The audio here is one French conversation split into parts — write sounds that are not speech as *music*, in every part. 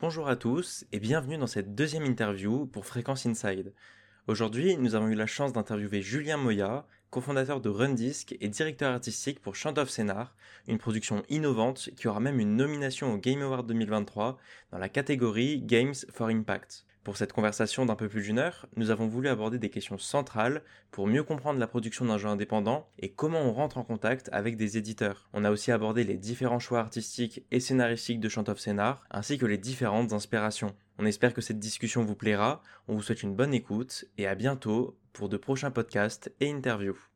Bonjour à tous et bienvenue dans cette deuxième interview pour Fréquence Inside. Aujourd'hui, nous avons eu la chance d'interviewer Julien Moya, cofondateur de Rundisk et directeur artistique pour Chant of Scénar, une production innovante qui aura même une nomination au Game Award 2023 dans la catégorie Games for Impact. Pour cette conversation d'un peu plus d'une heure, nous avons voulu aborder des questions centrales pour mieux comprendre la production d'un jeu indépendant et comment on rentre en contact avec des éditeurs. On a aussi abordé les différents choix artistiques et scénaristiques de Chant of Scénar, ainsi que les différentes inspirations. On espère que cette discussion vous plaira, on vous souhaite une bonne écoute et à bientôt pour de prochains podcasts et interviews.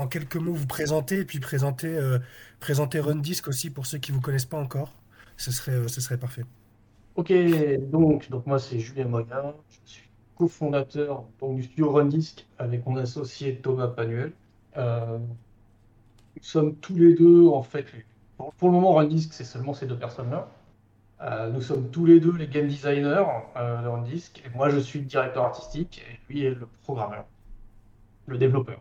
En, quelques mots vous présenter et puis présenter, euh, présenter Rundisk aussi pour ceux qui vous connaissent pas encore, ce serait, euh, ce serait parfait. Ok, donc, donc moi c'est Julien Moya, je suis cofondateur donc, du studio Rundisk avec mon associé Thomas Panuel. Euh, nous sommes tous les deux en fait, pour, le moment Rundisk c'est seulement ces deux personnes-là. Euh, nous sommes tous les deux les game designers euh, Rundisk et moi je suis le directeur artistique et lui est le programmeur, le développeur.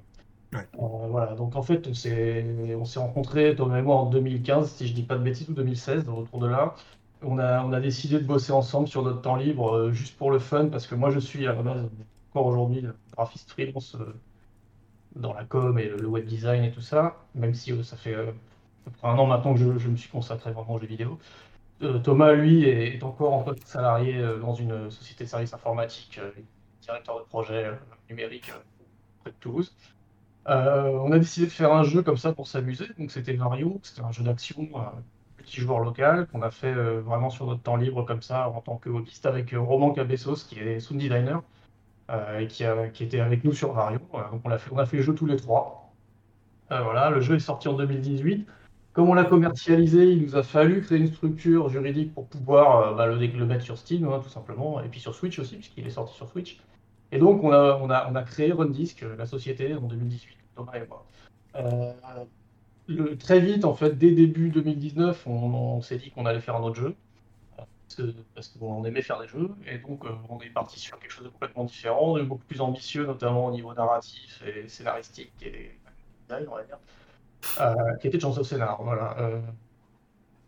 Euh, voilà, donc en fait on s'est on s'est rencontrés Thomas et moi en 2015 si je dis pas de bêtises ou 2016 autour de là. On a, décidé de bosser ensemble sur notre temps libre, euh, juste pour le fun, parce que moi je suis à la base, encore aujourd'hui, graphiste freelance euh, dans la com et le, web design et tout ça, même si ça fait un an maintenant que je, me suis consacré vraiment aux jeux vidéo. Thomas, lui, est, encore en poste salarié dans une société de services informatiques, directeur de projet numérique près de Toulouse. Euh, on a décidé de faire un jeu comme ça pour s'amuser, donc c'était Mario, c'était un jeu d'action. euh, multijoueur local qu'on a fait euh, vraiment sur notre temps libre comme ça en tant que hobbyiste avec Roman Cabessos qui est sound designer et qui, était avec nous sur Vario. Donc on a fait, le jeu tous les trois. Voilà, le jeu est sorti en 2018. Comme on l'a commercialisé, il nous a fallu créer une structure juridique pour pouvoir bah, le, le mettre sur Steam, hein, tout simplement, et puis sur Switch aussi, puisqu'il est sorti sur Switch. Et donc on a, on a, on créé Rundisk, euh, la société, en 2018, Thomas et moi. Euh, très vite, en fait, dès début 2019, on, s'est dit qu'on allait faire un autre jeu. Parce qu'on aimait faire des jeux. Et donc, euh, on est parti sur quelque chose de complètement différent, de beaucoup plus ambitieux, notamment au niveau narratif et scénaristique et design, on va dire. Qui était Chance of Scénar.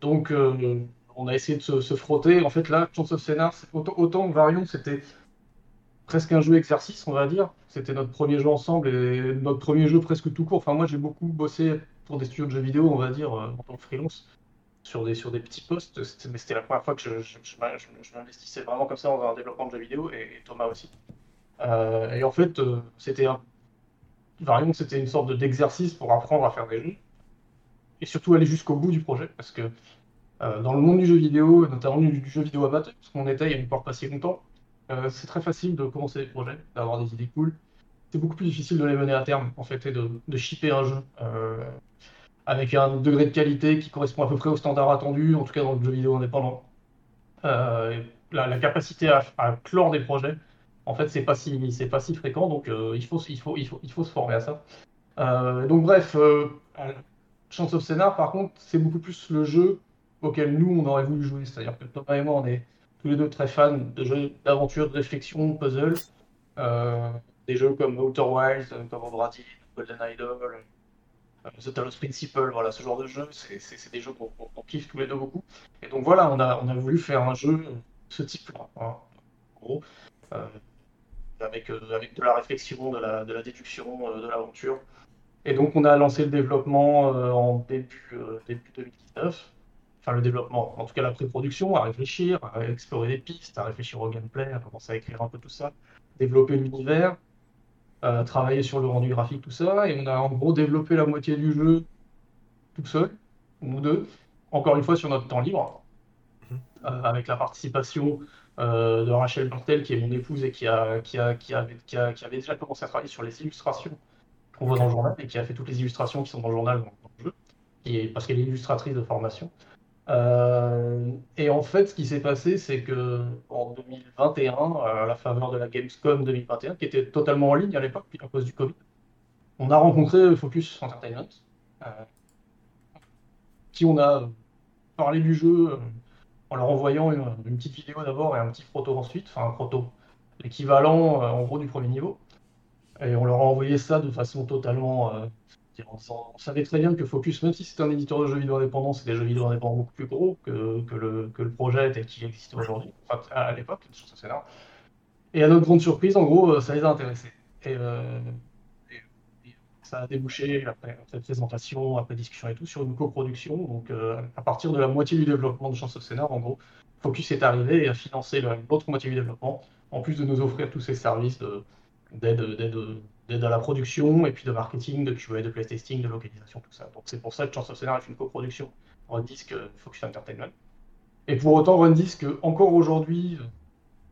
Donc, on a essayé de se, frotter. En fait, là, Chance of Scénar, autant, autant Varion, c'était presque un jeu exercice, on va dire. C'était notre premier jeu ensemble et notre premier jeu presque tout court. Enfin, moi, j'ai beaucoup bossé pour des studios de jeux vidéo, on va dire, euh, en tant que freelance, sur des, sur des petits postes. Mais c'était la première fois que je, je, je je- m'investissais vraiment comme ça dans un développement de jeux vidéo et, Thomas aussi. Euh, et en fait, euh, c'était un... Varion, c'était une sorte de- d'exercice pour apprendre à faire des jeux et surtout aller jusqu'au bout du projet parce que dans le monde du jeu vidéo, notamment du, jeu vidéo amateur, parce qu'on était il y a pas si longtemps, euh, c'est très facile de commencer des projets, d'avoir des idées cool. C'est beaucoup plus difficile de les mener à terme, en fait, et de, de shipper un jeu euh, avec un degré de qualité qui correspond à peu près aux standards attendus, en tout cas dans le jeu vidéo indépendant. Euh, la, capacité à, clore des projets, en fait, c'est pas si, c'est pas si fréquent, donc il faut, il faut, il faut, il faut se former à ça. Donc bref, Chance of Scénar, par contre, c'est beaucoup plus le jeu auquel nous, on aurait voulu jouer. C'est-à-dire que Thomas et moi, on est tous les deux très fans de jeux d'aventure, de réflexion, puzzle. Euh, des jeux comme Outer Wilds, euh, comme Obrati, Golden Idol, euh, The Talos Principle, voilà, ce genre de jeux, c'est des jeux qu'on kiffe tous les deux beaucoup. Et donc voilà, on a, voulu faire un jeu de ce type-là, hein, en gros, avec, de la réflexion, de la, de déduction, de l'aventure. Et donc on a lancé le développement en début 2019. Enfin le développement, en tout cas la pré-production, à réfléchir, à explorer des pistes, à réfléchir au gameplay, à commencer à écrire un peu tout ça, développer l'univers, euh, travailler sur le rendu graphique, tout ça. Et on a en gros développé la moitié du jeu tout seul, nous deux, encore une fois sur notre temps libre, Mhm. euh, avec la participation euh, de Rachel Martel, qui est mon épouse et qui a, qui a, qui avait, qui a- qui avait déjà commencé à travailler sur les illustrations qu'on voit dans le journal et qui a fait toutes les illustrations qui sont dans le journal dans, dans le jeu, qui est, parce qu'elle est illustratrice de formation. Euh, et en fait, ce qui s'est passé, c'est que en 2021, à la faveur de la Gamescom 2021, qui était totalement en ligne à l'époque, à cause du Covid, on a rencontré Focus Entertainment, euh, qui on a parlé du jeu euh, en leur envoyant une, petite vidéo d'abord et un petit proto ensuite, enfin un proto, l'équivalent euh, en gros du premier niveau. Et on leur a envoyé ça de façon totalement on, savait très bien que Focus, même si c'était un éditeur de jeux vidéo indépendant, c'était des jeux vidéo indépendants beaucoup plus gros que, le, que le, projet tel qu'il existait aujourd'hui, enfin, à, l'époque, Et à notre grande surprise, en gros, ça les a intéressés. Et, ça a débouché après cette présentation, après discussion et tout, sur une coproduction. Donc, euh, à partir de la moitié du développement de Chance of Scénar, en gros, Focus est arrivé et a financé l'autre moitié du développement, en plus de nous offrir tous ces services d'aide à la production et puis de marketing, de QA, de playtesting, de localisation, tout ça. Donc, c'est pour ça que Chance of Scénar est une coproduction Rundisk Focus Entertainment. Et pour autant, Rundisk, encore aujourd'hui,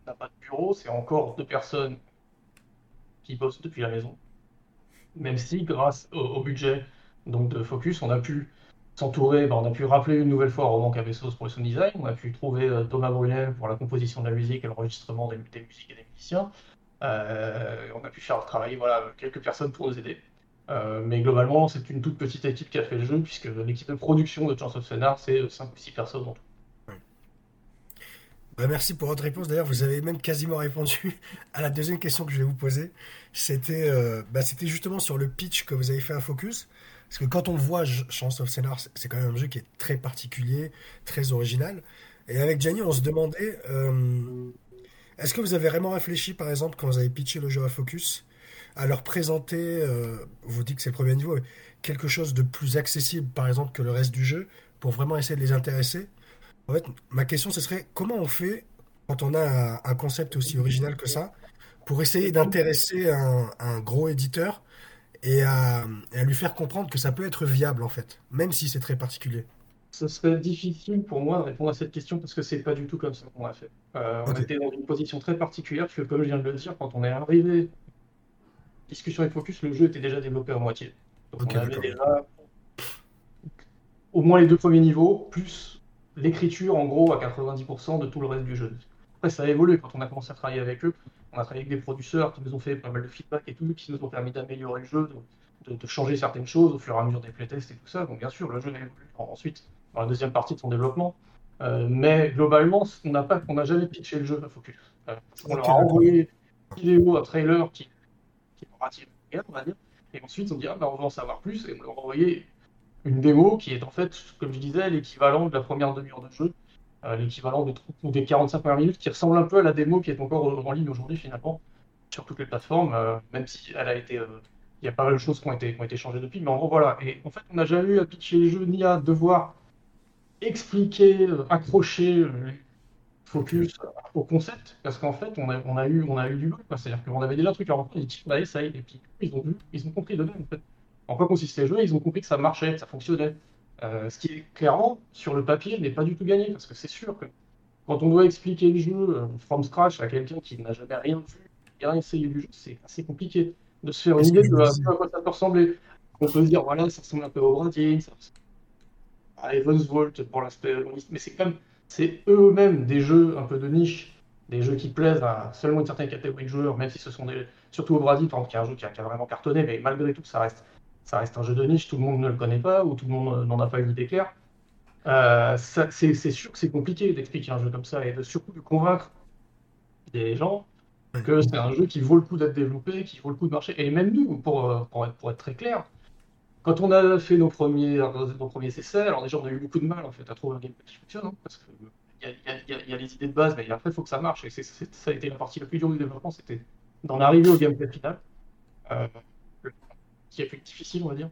n'a pas de bureau, c'est encore deux personnes qui bossent depuis la maison même si grâce au, budget donc, de Focus, on a pu s'entourer, bah, on a pu rappeler une nouvelle fois Roman Cabezos pour le sound design, on a pu trouver euh, Thomas Brunet pour la composition de la musique et l'enregistrement des, musiques et des musiciens. Euh, on a pu faire travailler voilà, quelques personnes pour nous aider. Euh, mais globalement, c'est une toute petite équipe qui a fait le jeu, puisque l'équipe de production de Chance of Scénar, c'est 5 ou 6 personnes. Bah, merci pour votre réponse. D'ailleurs, vous avez même quasiment répondu *laughs* à la deuxième question que je vais vous poser. C'était euh, bah, justement sur le pitch que vous avez fait à Focus. Parce que quand on voit Chance of Scénar, c'est quand même un jeu qui est très particulier, très original. Et avec Gianni, on se demandait euh, est-ce que vous avez vraiment réfléchi, par exemple, quand vous avez pitché le jeu à Focus, à leur présenter, euh, vous dites que c'est le premier niveau, quelque chose de plus accessible, par exemple, que le reste du jeu, pour vraiment essayer de les intéresser? En fait, ma question, ce serait comment on fait quand on a un, concept aussi original que ça pour essayer d'intéresser un, gros éditeur et à, lui faire comprendre que ça peut être viable en fait, même si c'est très particulier? Ce serait difficile pour moi de répondre à cette question parce que c'est pas du tout comme ça qu'on a fait. Euh, on était dans une position très particulière parce que, comme je viens de le dire, quand on est arrivé, discussion et focus, le jeu était déjà développé à moitié. Donc on avait déjà au moins les deux premiers niveaux, plus l'écriture, en gros, à 90% de tout le reste du jeu. Après, ça a évolué quand on a commencé à travailler avec eux. On a travaillé avec des producteurs qui nous ont fait pas mal de feedback et tout, qui nous ont permis d'améliorer le jeu, de, changer certaines choses au fur et à mesure des playtests et tout ça. Donc, bien sûr, le jeu a évolué ensuite dans la deuxième partie de son développement. Euh, mais globalement, on n'a pas, on n'a jamais pitché le jeu à Focus. Euh, on leur a envoyé une vidéo, un trailer qui, qui on va dire. Et ensuite, on dit, ah, ben, on veut en savoir plus, et on leur a envoyé une démo qui est en fait, comme je disais, l'équivalent de la première demi-heure de jeu, euh, l'équivalent des, des 45 premières minutes, qui ressemble un peu à la démo qui est encore en ligne aujourd'hui finalement, sur toutes les plateformes, même si elle a été. Il y a pas mal de choses qui ont été, qui ont été changées depuis, mais en gros, voilà. Et en fait, on n'a jamais eu à pitcher les jeux ni à devoir expliquer, accrocher focus au concept, parce qu'en fait, on a, on a, eu, on a eu du mal. C'est-à-dire qu'on avait déjà un truc à rentrer, bah, ça y est, et puis ils ont vu, ils ont compris en fait en quoi consistait le jeu, ils ont compris que ça marchait, que ça fonctionnait. Euh, ce qui est clairement, sur le papier, n'est pas du tout gagné, parce que c'est sûr que quand on doit expliquer le jeu euh, from scratch à quelqu'un qui n'a jamais rien vu, rien essayé du jeu, c'est assez compliqué de se faire une idée de à quoi ça peut ressembler. On peut se dire, voilà, ça ressemble un peu au Bradine, ça ressemble à Evans Vault pour l'aspect mais c'est comme, c'est eux-mêmes des jeux un peu de niche, des jeux qui plaisent à seulement une certaine catégorie de joueurs, même si ce sont des, surtout au par exemple, qui est un jeu qui a, qui a vraiment cartonné, mais malgré tout, ça reste ça reste un jeu de niche, tout le monde ne le connaît pas ou tout le monde n'en a pas une idée claire. Euh, c'est sûr que c'est compliqué d'expliquer un jeu comme ça et de surtout de convaincre des gens que c'est un jeu qui vaut le coup d'être développé, qui vaut le coup de marcher. Et même nous, pour, euh, pour, être, très clair, quand on a fait nos premiers, nos premiers essais, alors déjà on a eu beaucoup de mal en fait à trouver un gameplay qui fonctionne, hein, parce qu'il y, y, a les idées de base, mais après il faut que ça marche. Et ça a été la partie la plus dure du développement, c'était d'en arriver au gameplay final. Euh, qui est plus difficile, on va dire.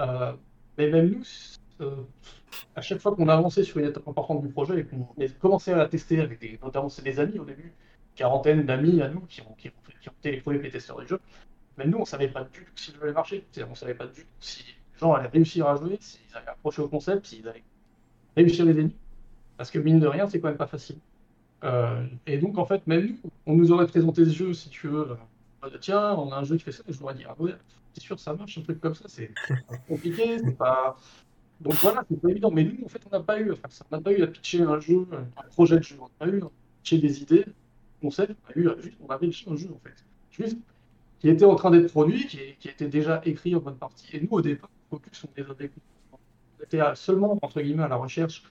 Euh, mais même nous, euh, à chaque fois qu'on a avancé sur une étape importante du projet et qu'on a commencé à la tester avec des, notamment des amis au début, quarantaine d'amis à nous qui ont, qui, été les premiers du jeu, même nous, on savait pas du tout si le jeu allait marcher. On savait pas du tout si les gens allaient réussir à jouer, s'ils allaient approcher au concept, s'ils allaient réussir les ennemis. Parce que mine de rien, c'est quand même pas facile. Euh, et donc, en fait, même nous, on nous aurait présenté ce jeu, si tu veux, tiens, on a un jeu qui fait ça, et je leur dit, ah ouais, c'est sûr, ça marche, un truc comme ça, c'est *laughs* compliqué, donc voilà, c'est pas évident. Mais nous, en fait, on n'a pas eu à ça. On n'a pas eu à pitcher un jeu, un projet de jeu. On n'a pas eu à pitcher des idées, concepts. On a eu juste, on avait un jeu, en fait. Qui était en train d'être produit, qui, était déjà écrit en bonne partie. Et nous, au départ, Focus, on, on était seulement, entre guillemets, à la recherche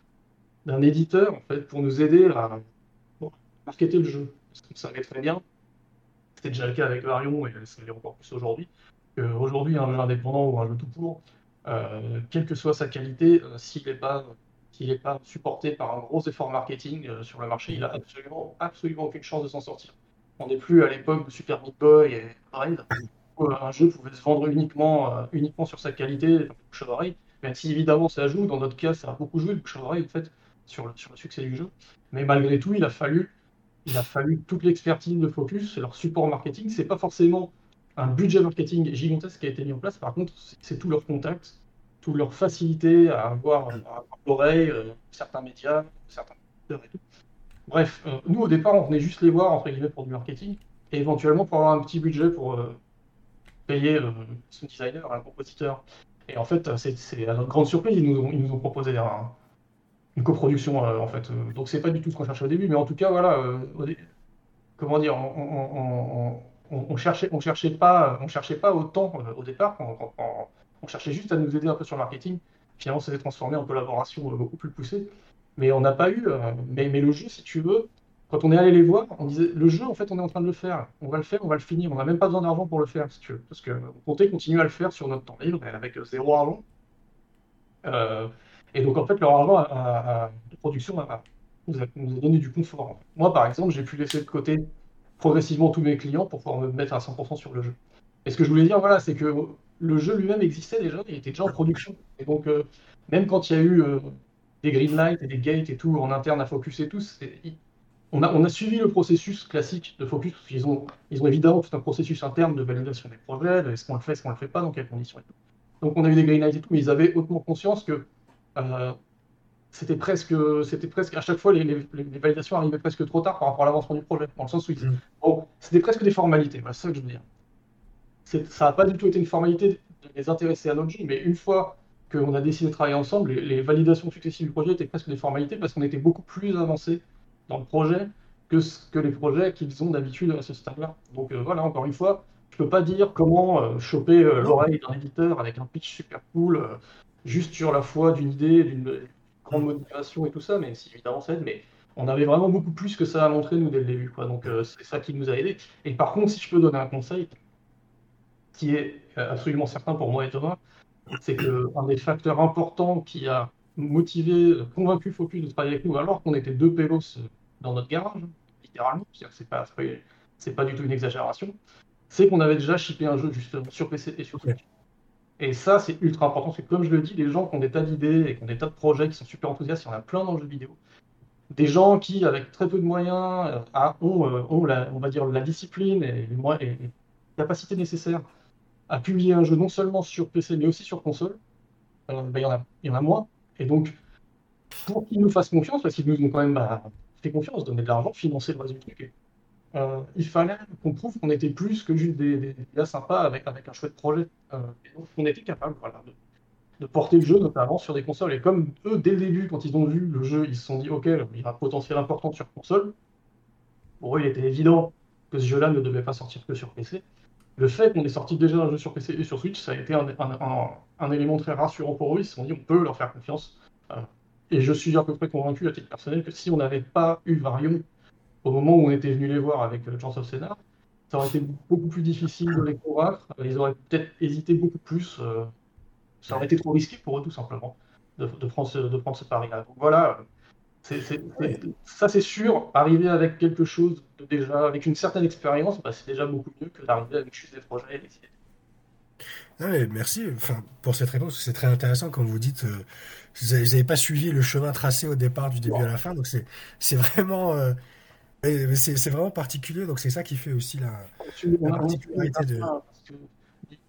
d'un éditeur, en fait, pour nous aider à marketer le jeu. Parce qu'on savait très bien, c'était déjà le cas avec Varion, et ça l'est encore plus aujourd'hui, qu'aujourd'hui, un jeu indépendant ou un jeu tout pour, euh, quelle que soit sa qualité, euh, s'il n'est pas, s'il pas supporté par un gros effort marketing euh, sur le marché, il a absolument, absolument aucune chance de s'en sortir. On n'est plus à l'époque de Super Meat Boy et Raid, où un jeu pouvait se vendre uniquement, uniquement sur sa qualité, bouche d'oreille, même si évidemment ça joue, dans notre cas ça a beaucoup joué, bouche d'oreille en fait, sur le, sur le succès du jeu. Mais malgré tout, il a fallu, il a fallu toute l'expertise de Focus, leur support marketing, c'est pas forcément un budget marketing gigantesque qui a été mis en place. Par contre, c'est tout leur contact, toute leur facilité à avoir, l'oreille, euh, certains médias, certains et tout. Bref, euh, nous au départ, on venait juste les voir entre guillemets pour du marketing et éventuellement pour avoir un petit budget pour euh, payer son designer, un compositeur. Et en fait, c'est à notre grande surprise, ils nous ont, proposé une coproduction en fait. donc c'est pas du tout ce qu'on cherchait au début, mais en tout cas, voilà, comment dire, on, cherchait, pas, cherchait pas autant euh, au départ. On, cherchait juste à nous aider un peu sur le marketing. Finalement, ça s'est transformé en collaboration euh, beaucoup plus poussée. Mais on n'a pas eu. Euh, mais, mais, le jeu, si tu veux, quand on est allé les voir, on disait le jeu, en fait, on est en train de le faire. On va le faire, on va le finir. On n'a même pas besoin d'argent pour le faire, si tu veux, parce qu'on comptait continuer à le faire sur notre temps libre avec zéro argent. et donc, en fait, leur argent à, production nous, a, donné du confort. Moi, par exemple, j'ai pu laisser de côté progressivement tous mes clients pour pouvoir me mettre à 100% sur le jeu. Et ce que je voulais dire, voilà, c'est que le jeu lui-même existait déjà, il était déjà en production. Et donc, euh, même quand il y a eu euh, des green lights et des gates et tout en interne à Focus et tout, on a, on a suivi le processus classique de Focus, parce qu'ils ont, ils ont évidemment tout un processus interne de validation des projets, de est-ce qu'on le fait, est-ce qu'on le fait pas, dans quelles conditions et tout. Donc on a eu des green lights et tout, mais ils avaient hautement conscience que euh, c'était presque, c'était presque à chaque fois les, validations arrivaient presque trop tard par rapport à l'avancement du projet, dans le sens où mm. bon, c'était presque des formalités. Voilà, c'est ça que je veux dire. Ça n'a pas du tout été une formalité de les intéresser à notre jeu, mais une fois qu'on a décidé de travailler ensemble, les, validations successives du projet étaient presque des formalités parce qu'on était beaucoup plus avancé dans le projet que, que les projets qu'ils ont d'habitude à ce stade-là. Donc euh, voilà, encore une fois, je peux pas dire comment euh, choper euh, l'oreille d'un éditeur avec un pitch super cool, juste sur la foi d'une idée, d'une grande motivation et tout ça, mais si évidemment ça aide, mais on avait vraiment beaucoup plus que ça à montrer nous dès le début, quoi. Donc c'est ça qui nous a aidé. Et par contre, si je peux donner un conseil, qui est absolument certain pour moi et Thomas, c'est que un des facteurs importants qui a motivé, convaincu Focus de travailler avec nous, alors qu'on était deux pélos dans notre garage, littéralement, c'est pas, c'est pas du tout une exagération, c'est qu'on avait déjà shippé un jeu justement sur PC et sur Switch. Et ça, c'est ultra important, parce que comme je le dis, les gens qui ont des tas d'idées et qui ont des tas de projets, qui sont super enthousiastes, il y en a plein dans le jeu vidéo. Des gens qui, avec très peu de moyens, euh, ont, euh, la, on va dire, la discipline et, les, et, capacité nécessaire à publier un jeu non seulement sur PC, mais aussi sur console, ben, il, y en a, y moins. Et donc, pour qu'ils nous fassent confiance, parce qu'ils nous ont quand même bah, fait confiance, donner de l'argent, financer le reste du euh, il fallait qu'on prouve qu'on était plus que juste des, gars sympas avec, avec un chouette projet. Euh, et donc, on était capable voilà, de, porter le jeu, notamment sur des consoles. Et comme eux, dès le début, quand ils ont vu le jeu, ils se sont dit, OK, il a un potentiel important sur console. Pour eux, il était évident que ce jeu-là ne devait pas sortir que sur PC. Le fait qu'on ait sorti déjà un jeu sur PC et sur Switch, ça a été un, élément très rassurant pour eux. Ils se sont dit, on peut leur faire confiance. Euh, et je suis à peu près convaincu, à titre personnel, que si on n'avait pas eu Varium au moment où on était venu les voir avec euh, Chance of Scénar, ça aurait été beaucoup plus difficile de les convaincre. Ils auraient peut-être hésité beaucoup plus. Euh, ça aurait été trop risqué pour eux, tout simplement, de, prendre, ce, de prendre ce pari-là. Donc voilà, ça c'est sûr. Arriver avec quelque chose de déjà, avec une certaine expérience, bah, c'est déjà beaucoup mieux que d'arriver avec juste des projets et des idées. merci enfin, pour cette réponse. C'est très intéressant quand vous dites euh, vous n'avez pas suivi le chemin tracé au départ du début à la fin. Donc c'est vraiment c'est vraiment particulier, donc c'est ça qui fait aussi la, particularité de.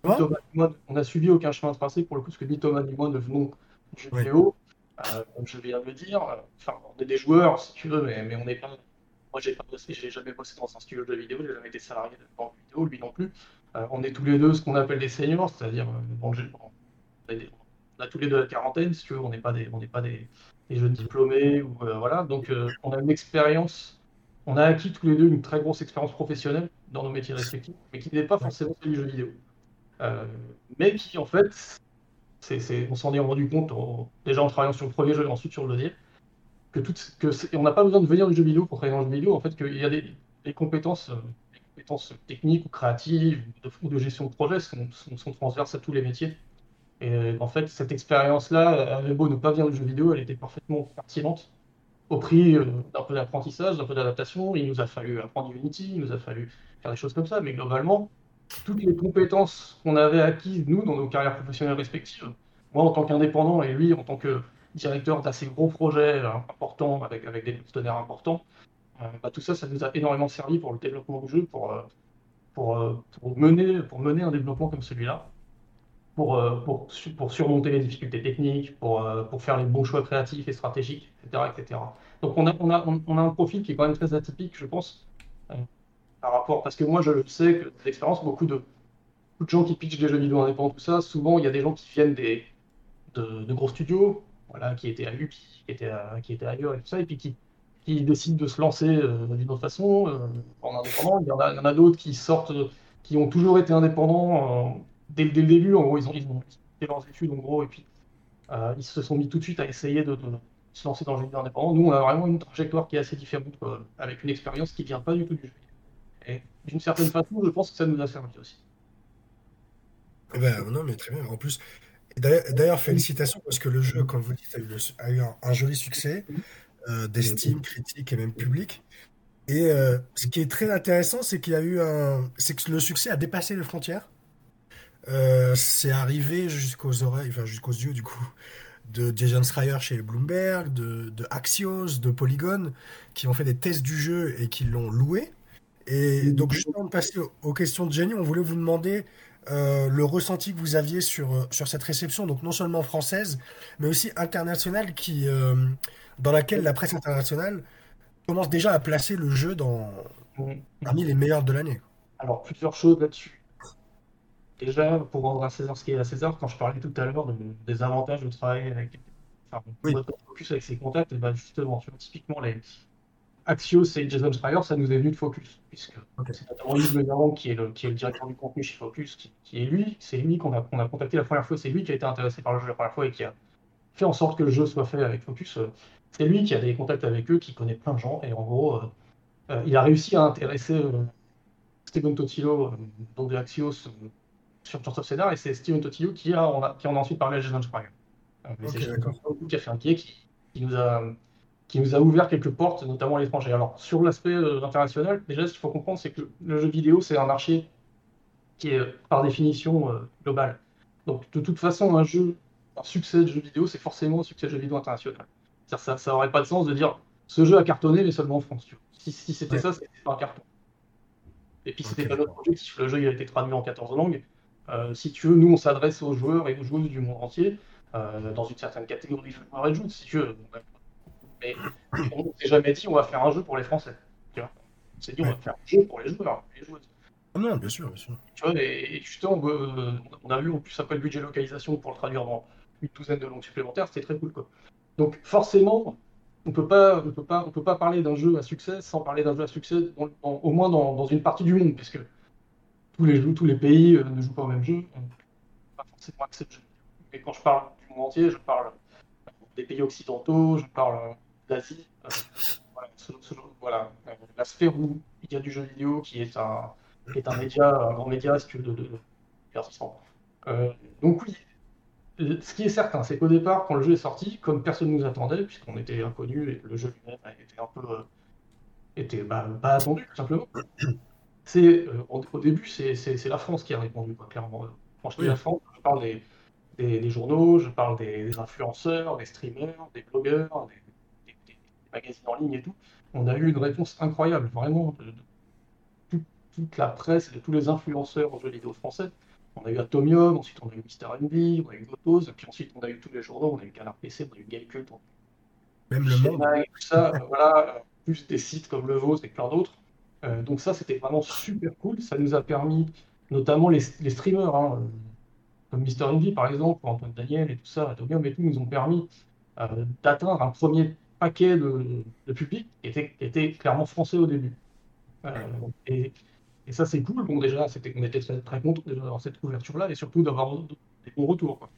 on n'a suivi aucun chemin tracé pour le coup, parce que ni Thomas ni moi ne venons du jeu vidéo. Euh, comme je viens de le dire, enfin, on est des joueurs si tu veux, mais, on n'est pas. Moi, j'ai pas j'ai jamais bossé dans un studio de vidéo, j'ai jamais été salarié de vidéo, lui non plus. Euh, on est tous les deux ce qu'on appelle des seniors, c'est-à-dire, euh, on a tous les deux la quarantaine, si tu veux, on n'est pas des, on pas des, jeunes diplômés ou voilà. Donc on a une expérience, on a acquis tous les deux une très grosse expérience professionnelle dans nos métiers respectifs, mais qui n'est pas forcément celui du jeu vidéo, mais qui en fait, on s'en est rendu compte déjà en travaillant sur le premier jeu et ensuite sur le deuxième, que on n'a pas besoin de venir du jeu vidéo pour travailler dans le jeu vidéo. En fait, qu'il y a des, des compétences techniques ou créatives ou de, gestion de projet sont, sont, transverses à tous les métiers. Et en fait, cette expérience-là, avait beau ne pas venir du jeu vidéo, elle était parfaitement pertinente au prix euh, d'un peu d'apprentissage, d'un peu d'adaptation. Il nous a fallu apprendre Unity, il nous a fallu faire des choses comme ça, mais globalement, toutes les compétences qu'on avait acquises, nous, dans nos carrières professionnelles respectives, moi en tant qu'indépendant et lui en tant que directeur d'assez gros projets euh, importants, avec, avec des partenaires importants, euh, bah, tout ça, ça nous a énormément servi pour le développement du jeu, pour, euh, pour, pour, mener, pour mener un développement comme celui-là, pour, pour, pour, surmonter les difficultés techniques, pour, pour faire les bons choix créatifs et stratégiques, etc. etc. Donc on a, on, a, on a un profil qui est quand même très atypique, je pense, par rapport, parce que moi je sais que d'expérience, beaucoup de, gens qui pitchent des jeux vidéo indépendants, tout ça, souvent il y a des gens qui viennent des, de, gros studios, voilà, qui étaient à Luc, qui étaient, qui étaient ailleurs et tout ça, et puis qui, qui décident de se lancer euh, d'une autre façon euh, en indépendant. Il y en a, d'autres qui sortent, qui ont toujours été indépendants euh, dès, le début. En gros, ils ont, ils ont fait leurs études, en gros, et puis ils se sont mis tout de suite à essayer de, se lancer dans le jeu indépendant. Nous, on a vraiment une trajectoire qui est assez différente, avec une expérience qui vient pas du tout du jeu Et d'une certaine façon, je pense que ça nous a servi aussi. Eh ben, non, mais très bien. En plus, d'ailleurs, félicitations parce que le jeu, comme vous dites, a eu, un, joli succès. Euh, d'estime critique et même public. Et euh, ce qui est très intéressant, c'est qu'il a eu un, c'est que le succès a dépassé les frontières. Euh, c'est arrivé jusqu'aux oreilles, enfin jusqu'aux yeux du coup, de Jason Schreier chez Bloomberg, de, de, Axios, de Polygon, qui ont fait des tests du jeu et qui l'ont loué. Et donc, juste avant de passer aux questions de Jenny, on voulait vous demander le ressenti que vous aviez sur, sur cette réception, donc non seulement française, mais aussi internationale, qui, dans laquelle la presse internationale commence déjà à placer le jeu dans, parmi les meilleurs de l'année. Alors, plusieurs choses là-dessus. Déjà, pour rendre à César ce qui est à César, quand je parlais tout à l'heure des avantages de travailler avec, enfin, focus avec ses contacts, et ben justement, tu vois, typiquement les Axios et Jason Schreier, ça nous est venu de Focus, puisque c'est notamment Yves qui est, le, qui est le directeur du contenu chez Focus, qui, est lui, c'est lui qu'on a, a contacté la première fois, c'est lui qui a été intéressé par le jeu la première fois et qui a fait en sorte que le jeu soit fait avec Focus. C'est lui qui a des contacts avec eux, qui connaît plein de gens, et en gros, euh, euh, il a réussi à intéresser euh, Steven Totilo, donc de Axios, sur Chance of Cedar, et c'est Steven Totilo qui, a, a, qui en a ensuite parlé à Jason Schreier. c'est qui a fait un pied, qui, nous a, qui nous a ouvert quelques portes, notamment à l'étranger. Alors, sur l'aspect international, déjà, ce qu'il faut comprendre, c'est que le jeu vidéo, c'est un marché qui est par définition global. Donc, de toute façon, un jeu, un succès de jeu vidéo, c'est forcément un succès de jeu vidéo international. Ça, ça aurait pas de sens de dire ce jeu a cartonné, mais seulement en France. Si, c'était ça, c'était pas un carton. Et puis c'était pas notre projet, si le jeu il a été traduit en 14 langues. Euh, si tu veux, nous on s'adresse aux joueurs et aux joueuses du monde entier, euh, dans une certaine catégorie de joueurs et de si tu veux. Mais on s'est jamais dit on va faire un jeu pour les Français. Tu vois on s'est dit on va faire un jeu pour les joueurs les joueuses. Ah non, bien sûr, bien sûr. Tu vois, et, justement, euh, on a vu en plus après le budget localisation pour le traduire dans une douzaine de langues supplémentaires, c'était très cool quoi. Donc forcément, on ne peut pas, on peut pas, on peut pas parler d'un jeu à succès sans parler d'un jeu à succès, au moins dans, une partie du monde, puisque tous les jeux, tous les pays euh, ne jouent pas au même jeu, pas forcément jeu. Mais quand je parle du monde entier, je parle des pays occidentaux, je parle d'Asie. Euh, voilà, la sphère où il y a du jeu vidéo qui est un, est un média, un grand média, si tu veux, de, de, euh, donc oui, ce qui est certain, c'est qu'au départ, quand le jeu est sorti, comme personne ne nous attendait, puisqu'on était inconnus et le jeu lui-même était un peu. Euh, était bah, pas attendu, tout simplement. C'est, euh, au, début, c'est la France qui a répondu, quoi, clairement. Quand je dis la France, je parle des, des, journaux, je parle des, influenceurs, des streamers, des blogueurs, des, magazines en ligne et tout. On a eu une réponse incroyable, vraiment, de, toute la presse, de tous les influenceurs aux jeux vidéo français on a eu Atomium, ensuite on a eu Mister NB, on a eu Gotos, puis ensuite on a eu tous les journaux, on a eu Canard PC, on a eu Gamecult, même le monde. Tout ça, euh, voilà, plus des sites comme le vôtre et plein d'autres. Euh, donc ça, c'était vraiment super cool. Ça nous a permis, notamment les, streamers, hein, comme Mister Envy par exemple, ou Antoine Daniel et tout ça, Atomium et tout, nous ont permis d'atteindre un premier paquet de, public qui était, clairement français au début. et, et, ça, c'est cool. Bon, déjà, on était très, très contents d'avoir cette couverture-là et surtout d'avoir des bons retours.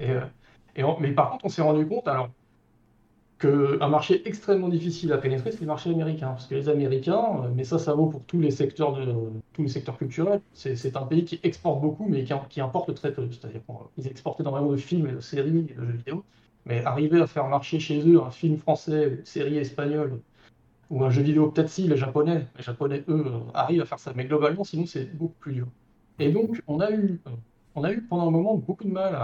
Et mais par contre, on s'est rendu compte, alors, qu'un marché extrêmement difficile à pénétrer, c'est le marché américain. Parce que les Américains, euh, mais ça, ça vaut pour tous les secteurs, de, tous les secteurs culturels, c'est un pays qui exporte beaucoup, mais qui, qui importe très peu. C'est-à-dire qu'ils exportent énormément de films et de séries et de jeux vidéo. Mais arriver à faire marcher chez eux un film français, une série espagnole, ou un jeu vidéo, peut-être si, les Japonais, les Japonais, eux, arrivent à faire ça. Mais globalement, sinon, c'est beaucoup plus dur. Et donc, on a eu, euh, on a eu pendant un moment beaucoup de mal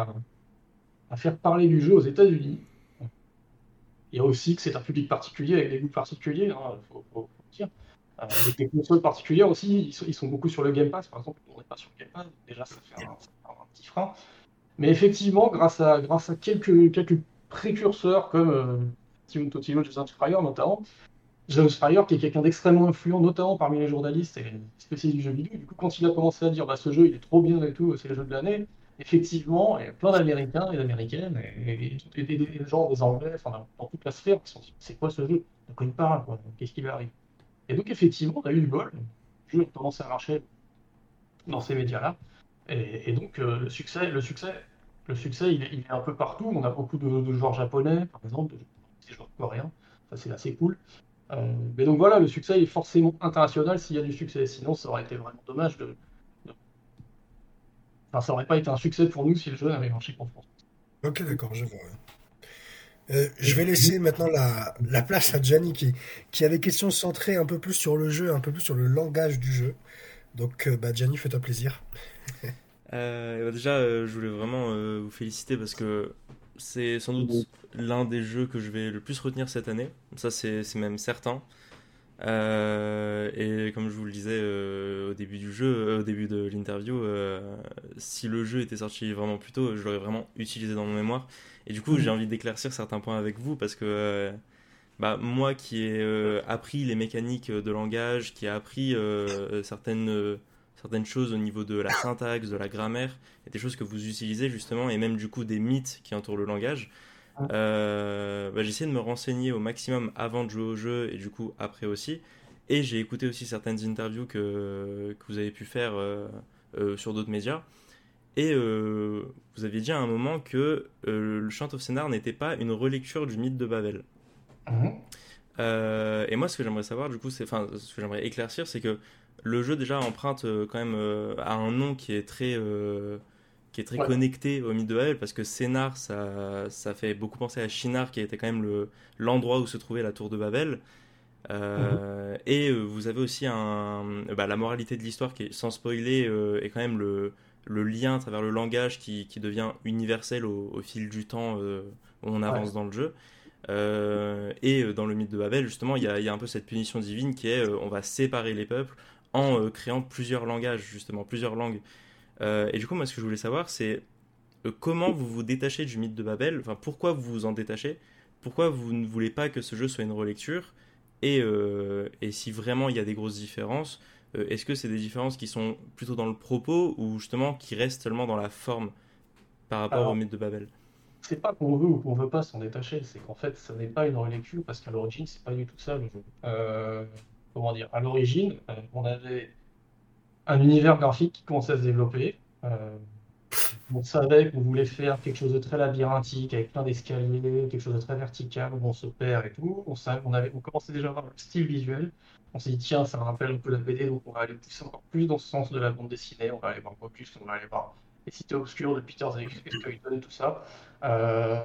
à, faire parler du jeu aux États-Unis il y a aussi que c'est un public particulier avec des goûts particuliers, il hein, faut, dire. Euh, avec des consoles particulières aussi, ils sont, beaucoup sur le Game Pass, par exemple, on n'est pas sur le Game Pass, déjà ça fait un, petit frein. Mais effectivement, grâce à, quelques, précurseurs comme euh, Steven Totilo, Jason Schreier notamment, Jason Schreier qui est quelqu'un d'extrêmement influent, notamment parmi les journalistes et spécialistes du jeu vidéo, du coup quand il a commencé à dire bah, ce jeu il est trop bien et tout, c'est le jeu de l'année, effectivement, il y a plein d'Américains et d'Américaines et, des gens, des Anglais, enfin, dans toute la sphère, qui sont dit c'est quoi ce jeu? De quoi il parle Qu'est-ce qui lui arrive? Et donc, effectivement, on a eu le bol. Le jeu a commencé à marcher dans ces médias-là. Et, donc, euh, le succès, le succès, le succès il, est, un peu partout. On a beaucoup de, joueurs japonais, par exemple, des joueurs coréens. Ça, c'est assez cool. Euh, mais donc voilà, le succès est forcément international s'il y a du succès. Sinon, ça aurait été vraiment dommage de, ça n'aurait pas été un succès pour nous si le jeu n'avait marché qu'en France. Ok, d'accord, je vois. Euh, je vais laisser maintenant la, place à Gianni qui, qui a des questions centrées un peu plus sur le jeu, un peu plus sur le langage du jeu. Donc, euh, bah, Gianni, fais-toi plaisir. *laughs* Euh, bah, déjà, je voulais vraiment vous féliciter parce que c'est sans doute l'un des jeux que je vais le plus retenir cette année. Ça, c'est même certain. Euh, et comme je vous le disais euh, au début du jeu, euh, au début de l'interview, si le jeu était sorti vraiment plus tôt, je l'aurais vraiment utilisé dans mon mémoire. Et du coup, j'ai envie d'éclaircir certains points avec vous parce que bah, moi qui ai appris les mécaniques de langage, qui ai appris certaines, certaines choses au niveau de la syntaxe, de la grammaire, et des choses que vous utilisez justement, et même du coup des mythes qui entourent le langage. Euh, bah, j'ai essayé de me renseigner au maximum avant de jouer au jeu et du coup après aussi. Et j'ai écouté aussi certaines interviews que, que vous avez pu faire euh, euh, sur d'autres médias. Et vous aviez dit à un moment que le Chant of Scénar n'était pas une relecture du mythe de Babel. Mhm. et moi, ce que j'aimerais savoir, du coup, c'est, enfin, ce que j'aimerais éclaircir, c'est que le jeu déjà emprunte quand même à un nom qui est très qui est très connecté au mythe de Babel parce que Sénar, ça, ça fait beaucoup penser à Shinar, qui était quand même le, l'endroit où se trouvait la tour de Babel. Euh. Et euh, vous avez aussi un, bah, la moralité de l'histoire qui, est, sans spoiler, euh, est quand même le, le, lien à travers le langage qui, qui devient universel au, fil du temps où on avance dans le jeu. et dans le mythe de Babel, justement, il y a, un peu cette punition divine qui est on va séparer les peuples en créant plusieurs langages, justement, plusieurs langues. Euh, et du coup, moi, ce que je voulais savoir, c'est euh, comment vous vous détachez du mythe de Babel? Enfin, pourquoi vous vous en détachez? Pourquoi vous ne voulez pas que ce jeu soit une relecture? Et, euh, et, si vraiment il y a des grosses différences, est-ce que c'est des différences qui sont plutôt dans le propos ou justement qui restent seulement dans la forme par rapport au mythe de Babel? c'est pas qu'on veut ou qu'on veut pas s'en détacher, c'est qu'en fait, ce n'est pas une relecture parce qu'à l'origine, c'est pas du tout ça le jeu. Comment dire À l'origine, on avait un univers graphique qui commençait à se développer. Euh, on savait qu'on voulait faire quelque chose de très labyrinthique, avec plein d'escaliers, quelque chose de très vertical, où on se perd et tout. On, avait, on commençait déjà à avoir le style visuel. On s'est dit, tiens, ça rappelle un peu la BD, donc on va aller pousser encore plus dans ce sens de la bande dessinée. On va aller voir Focus, on va aller voir les cités obscures de Peter Zayton et tout ça. Euh,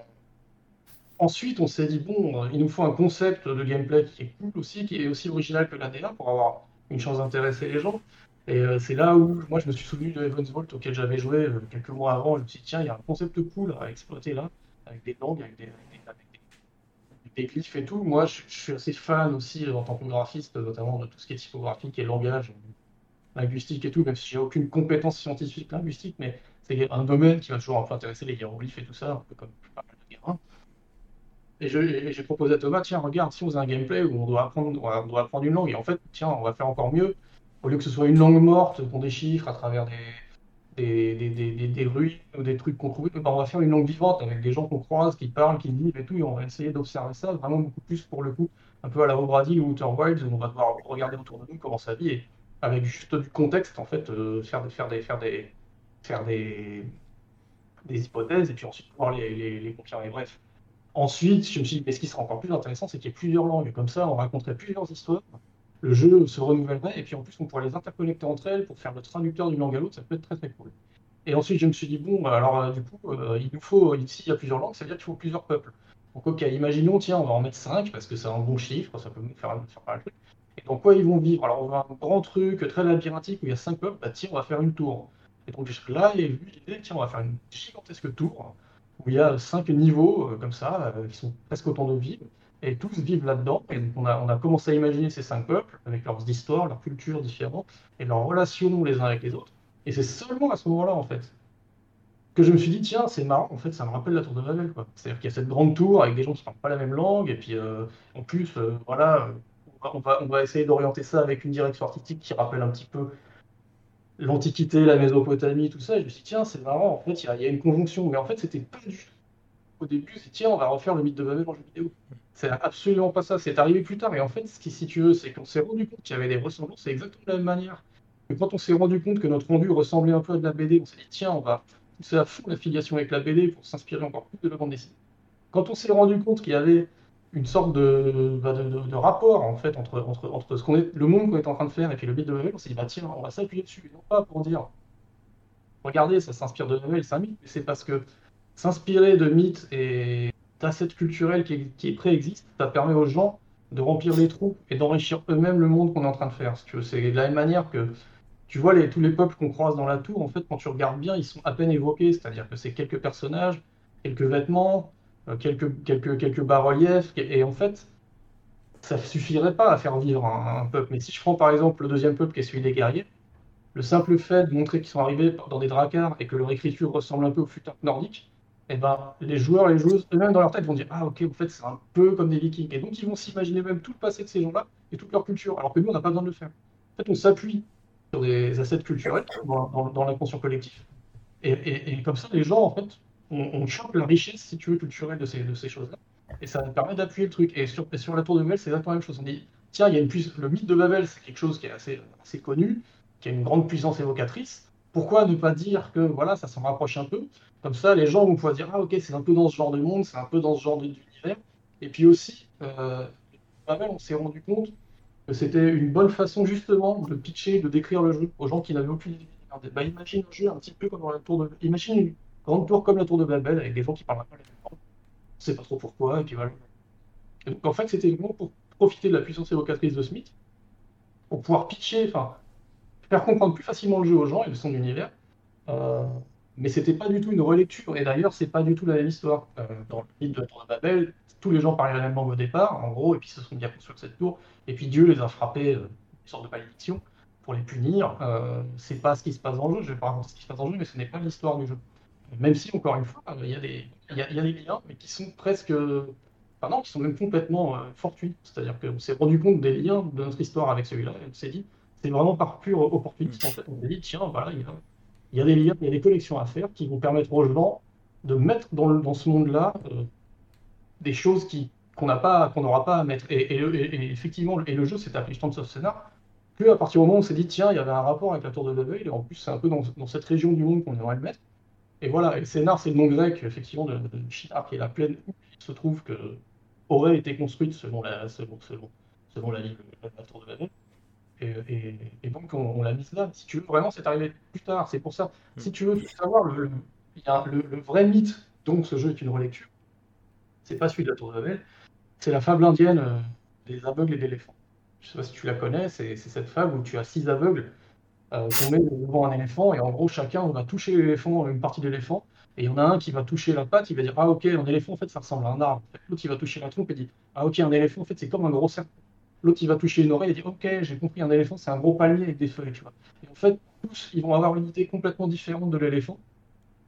ensuite, on s'est dit, bon, il nous faut un concept de gameplay qui est cool aussi, qui est aussi original que la D1 pour avoir une chance d'intéresser les gens. Et euh, c'est là où moi je me suis souvenu de Heaven's Vault auquel j'avais joué euh, quelques mois avant. Je me suis dit, tiens, il y a un concept cool à exploiter là, avec des langues, avec des, glyphes et tout. Moi je, suis assez fan aussi euh, en tant que graphiste, notamment de tout ce qui est typographique et langage, linguistique et tout, même si j'ai aucune compétence scientifique linguistique, mais c'est un domaine qui m'a toujours un peu intéressé, les hiéroglyphes et tout ça, un peu comme pas mal de gamins. Et j'ai proposé à Thomas, tiens, regarde, si on faisait un gameplay où on doit apprendre, on doit apprendre une langue, et en fait, tiens, on va faire encore mieux au lieu que ce soit une langue morte qu'on déchiffre à travers des, des, des, des, des ruines ou des trucs qu'on trouve, ben, on va faire une langue vivante avec des gens qu'on croise, qui parlent, qui vivent et tout, et on va essayer d'observer ça vraiment beaucoup plus pour le coup, un peu à la Brady ou Outer Wilds, où on va devoir regarder autour de nous comment ça vit, et avec juste du contexte, en fait, euh, faire, faire, des, faire, des, faire des, des hypothèses, et puis ensuite pouvoir les, les, les confirmer. Bref. Ensuite, je me suis dit, mais ce qui sera encore plus intéressant, c'est qu'il y ait plusieurs langues. Comme ça, on raconterait plusieurs histoires le jeu se renouvellerait, et puis en plus on pourrait les interconnecter entre elles pour faire le traducteur d'une langue à l'autre, ça peut être très très cool. Et ensuite je me suis dit, bon, bah, alors euh, du coup, euh, il nous faut, ici il y a plusieurs langues, ça veut dire qu'il faut plusieurs peuples. Donc ok, imaginons, tiens, on va en mettre 5, parce que c'est un bon chiffre, ça peut nous faire, faire pas le truc. Et dans quoi ils vont vivre Alors on va un grand truc très labyrinthique où il y a 5 peuples, bah tiens, on va faire une tour. Et donc là, j'ai vu l'idée, tiens, on va faire une gigantesque tour, où il y a 5 niveaux, euh, comme ça, qui sont presque autant de villes et tous vivent là-dedans. Et on a, on a commencé à imaginer ces cinq peuples, avec leurs histoires, leurs cultures différentes, et leurs relations les uns avec les autres. Et c'est seulement à ce moment-là, en fait, que je me suis dit, tiens, c'est marrant, en fait, ça me rappelle la tour de Babel. C'est-à-dire qu'il y a cette grande tour avec des gens qui ne parlent pas la même langue, et puis euh, en plus, euh, voilà, on va, on va essayer d'orienter ça avec une direction artistique qui rappelle un petit peu l'Antiquité, la Mésopotamie, tout ça. Je me suis dit, tiens, c'est marrant, en fait, il y, a, il y, a une conjonction. Mais en fait, c'était pas du tout. Au début, c'est tiens, on va refaire le mythe de Babel en jeu vidéo. C'est absolument pas ça. C'est arrivé plus tard. Et en fait, ce qui, si tu veux, c'est qu'on s'est rendu compte qu'il y avait des ressemblances. C'est exactement de la même manière. Et quand on s'est rendu compte que notre rendu ressemblait un peu à de la BD, on s'est dit, tiens, on va pousser à fond l'affiliation avec la BD pour s'inspirer encore plus de la bande dessinée. Quand on s'est rendu compte qu'il y avait une sorte de, bah, de, rapport en fait entre, entre, entre ce qu'on est, le monde qu'on est en train de faire et puis le de Babel, on s'est dit bah tiens, on va s'appuyer dessus, non pas pour dire regardez, ça s'inspire de Babel, c'est un mythe, mais c'est parce que s'inspirer de mythes et d'assets culturels qui, préexistent, ça permet aux gens de remplir les trous et d'enrichir eux-mêmes le monde qu'on est en train de faire. c'est de la même manière que tu vois tous les peuples qu'on croise dans la tour, en fait, quand tu regardes bien, ils sont à peine évoqués, c'est-à-dire que c'est quelques personnages, quelques vêtements, euh, quelques, quelques, quelques bas-reliefs, et en fait, ça suffirait pas à faire vivre un, peuple. Mais si je prends par exemple le deuxième peuple qui est celui des guerriers, le simple fait de montrer qu'ils sont arrivés dans des dracars et que leur écriture ressemble un peu au futur nordique, eh ben, les joueurs les joueuses, eux-mêmes dans leur tête, vont dire Ah, ok, en fait, c'est un peu comme des vikings. Et donc, ils vont s'imaginer même tout le passé de ces gens-là et toute leur culture, alors que nous, on n'a pas besoin de le faire. En fait, on s'appuie sur des assets culturels dans, dans, l'inconscient collectif. Et, et, comme ça, les gens, en fait, on, on la richesse, si tu veux, culturelle de ces, de ces choses-là. Et ça nous permet d'appuyer le truc. Et sur, la tour de Babel, c'est exactement la même chose. On dit Tiens, il y a. Le mythe de Babel, c'est quelque chose qui est assez, assez connu, qui a une grande puissance évocatrice pourquoi ne pas dire que voilà, ça s'en rapproche un peu? Comme ça, les gens vont pouvoir dire Ah, ok, c'est un peu dans ce genre de monde, c'est un peu dans ce genre d'univers. Et puis aussi, euh, on s'est rendu compte que c'était une bonne façon justement de pitcher, de décrire le jeu aux gens qui n'avaient aucune idée. Bah, imagine un jeu un petit peu comme la tour de. Imagine grande tour comme la tour de Babel avec des gens qui parlent pas la même langue. On sait pas trop pourquoi, et puis voilà. donc en fait, c'était vraiment pour profiter de la puissance évocatrice de Smith, pour pouvoir pitcher, faire comprendre plus facilement le jeu aux gens et son univers. Euh, mais c'était pas du tout une relecture. Et d'ailleurs, c'est pas du tout la même histoire. Euh, dans le mythe de la tour de Babel, tous les gens parlaient la même langue au départ, en gros, et puis se sont bien construits cette tour. Et puis Dieu les a frappés, euh, une sorte de malédiction, pour les punir. Euh, c'est pas ce qui se passe dans le jeu. Je vais pas ce qui se passe dans le jeu, mais ce n'est pas l'histoire du jeu. Même si, encore une fois, il y, a des, liens, mais qui sont presque. Non, qui sont même complètement fortuits. C'est-à-dire qu'on s'est rendu compte des liens de notre histoire avec celui-là, on s'est dit, c'est vraiment par pure opportunisme. En fait, on s'est dit, tiens, voilà, il y, a, des liens, il y a des collections à faire qui vont permettre aux gens de mettre dans, ce monde-là euh, des choses qui qu'on n'aura pas à mettre. Et, effectivement, et le jeu s'est appelé Stand of Scénar que à partir du moment où on s'est dit, tiens, il y avait un rapport avec la tour de Babel, et en plus, c'est un peu dans, dans, cette région du monde qu'on aimerait le mettre. Et voilà, et Scénar, c'est le nom grec, effectivement, de, de qui est la plaine où il se trouve que aurait été construite selon la, selon, selon, selon la, la tour de Babel. Et, donc, on, l'a mise là. Si tu veux, vraiment, c'est arrivé plus tard. C'est pour ça. Si mm. tu veux tout savoir, le, le, vrai mythe, donc ce jeu est une relecture, c'est pas celui de la Tour de Babel, c'est la fable indienne euh, des aveugles et d'éléphants. Je sais pas si tu la connais, c'est cette fable où tu as six aveugles euh, qu'on met devant un éléphant, et en gros, chacun va toucher l'éléphant, une partie de l'éléphant, et il y en a un qui va toucher la patte, il va dire Ah, ok, un éléphant, en fait, ça ressemble à un arbre. L'autre, il va toucher la trompe et dit Ah, ok, un éléphant, en fait, c'est comme un gros serpent. L'autre, il va toucher une oreille et dit Ok, j'ai compris, un éléphant, c'est un gros palmier avec des feuilles, tu vois. Et en fait, tous, ils vont avoir une idée complètement différente de l'éléphant.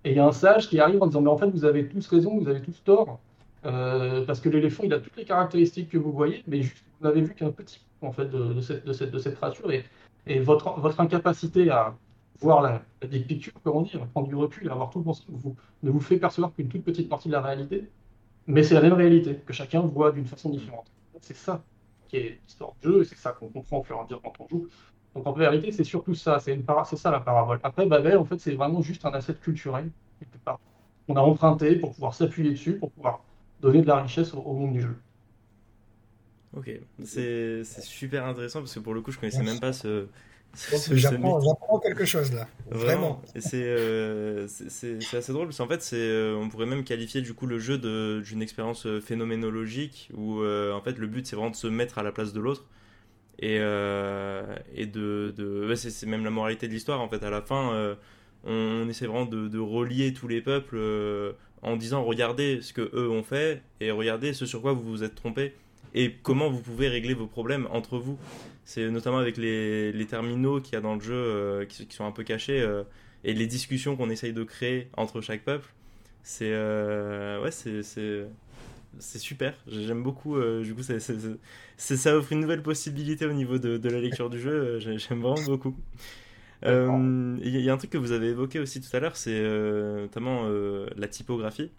Et il y a un sage qui arrive en disant Mais en fait, vous avez tous raison, vous avez tous tort. Euh, parce que l'éléphant, il a toutes les caractéristiques que vous voyez, mais vous n'avez vu qu'un petit en fait de, cette, de, cette, de cette. Et, et votre, incapacité à, voir la, la big picture, comment dire, prendre du recul, avoir tout le bon ne vous fait percevoir qu'une toute petite partie de la réalité, mais c'est la même réalité, que chacun voit d'une façon différente. C'est ça qui est l'histoire du jeu, et c'est ça qu'on comprend au fur et à mesure quand on joue. Donc en réalité, c'est surtout ça, c'est ça la parabole. Après, Babel, en fait, c'est vraiment juste un asset culturel, quelque part. On a emprunté pour pouvoir s'appuyer dessus, pour pouvoir donner de la richesse au, monde du jeu. Ok, c'est super intéressant parce que pour le coup, je connaissais même pas ce, J'apprends quelque chose là. Vraiment. Euh, c'est assez drôle parce qu'en fait, euh, on pourrait même qualifier du coup le jeu d'une expérience euh, phénoménologique où en fait le but c'est vraiment de se mettre à la place de l'autre. Et, et de. de c'est même la moralité de l'histoire en fait. À la fin, on, essaie vraiment de, de, relier tous les peuples en disant regardez ce que eux ont fait et regardez ce sur quoi vous vous êtes trompé et comment vous pouvez régler vos problèmes entre vous? C'est notamment avec les, les terminaux qu'il y a dans le jeu euh, qui, sont un peu cachés euh, et les discussions qu'on essaye de créer entre chaque peuple. C'est euh, ouais, c'est super. J'aime beaucoup. du coup, ça offre une nouvelle possibilité au niveau de, de la lecture du jeu. J'aime vraiment beaucoup. Il y, a un truc que vous avez évoqué aussi tout à l'heure, c'est notamment la typographie.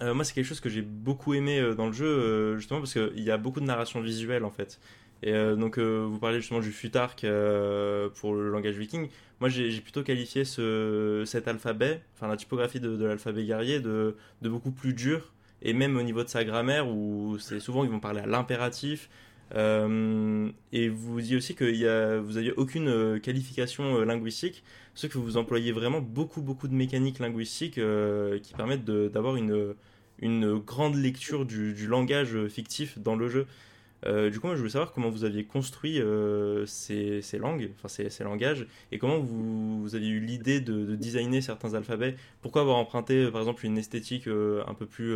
Moi, c'est quelque chose que j'ai beaucoup aimé dans le jeu, justement parce qu'il y a beaucoup de narration visuelle en fait. Et euh, donc, euh, vous parlez justement du futark euh, pour le langage viking. Moi, j'ai plutôt qualifié ce, cet alphabet, enfin la typographie de, l'alphabet guerrier, de, de, beaucoup plus dur. Et même au niveau de sa grammaire, où c'est souvent ils vont parler à l'impératif. Et vous dites aussi que vous n'aviez aucune qualification linguistique, ce que vous employez vraiment beaucoup, beaucoup de mécaniques linguistiques qui permettent d'avoir une, une grande lecture du, du, langage fictif dans le jeu. Euh, du coup, moi, je voulais savoir comment vous aviez construit euh, ces, ces, langues, enfin ces, ces, langages, et comment vous, vous aviez eu l'idée de, de, designer certains alphabets. Pourquoi avoir emprunté, par exemple, une esthétique euh, un peu plus,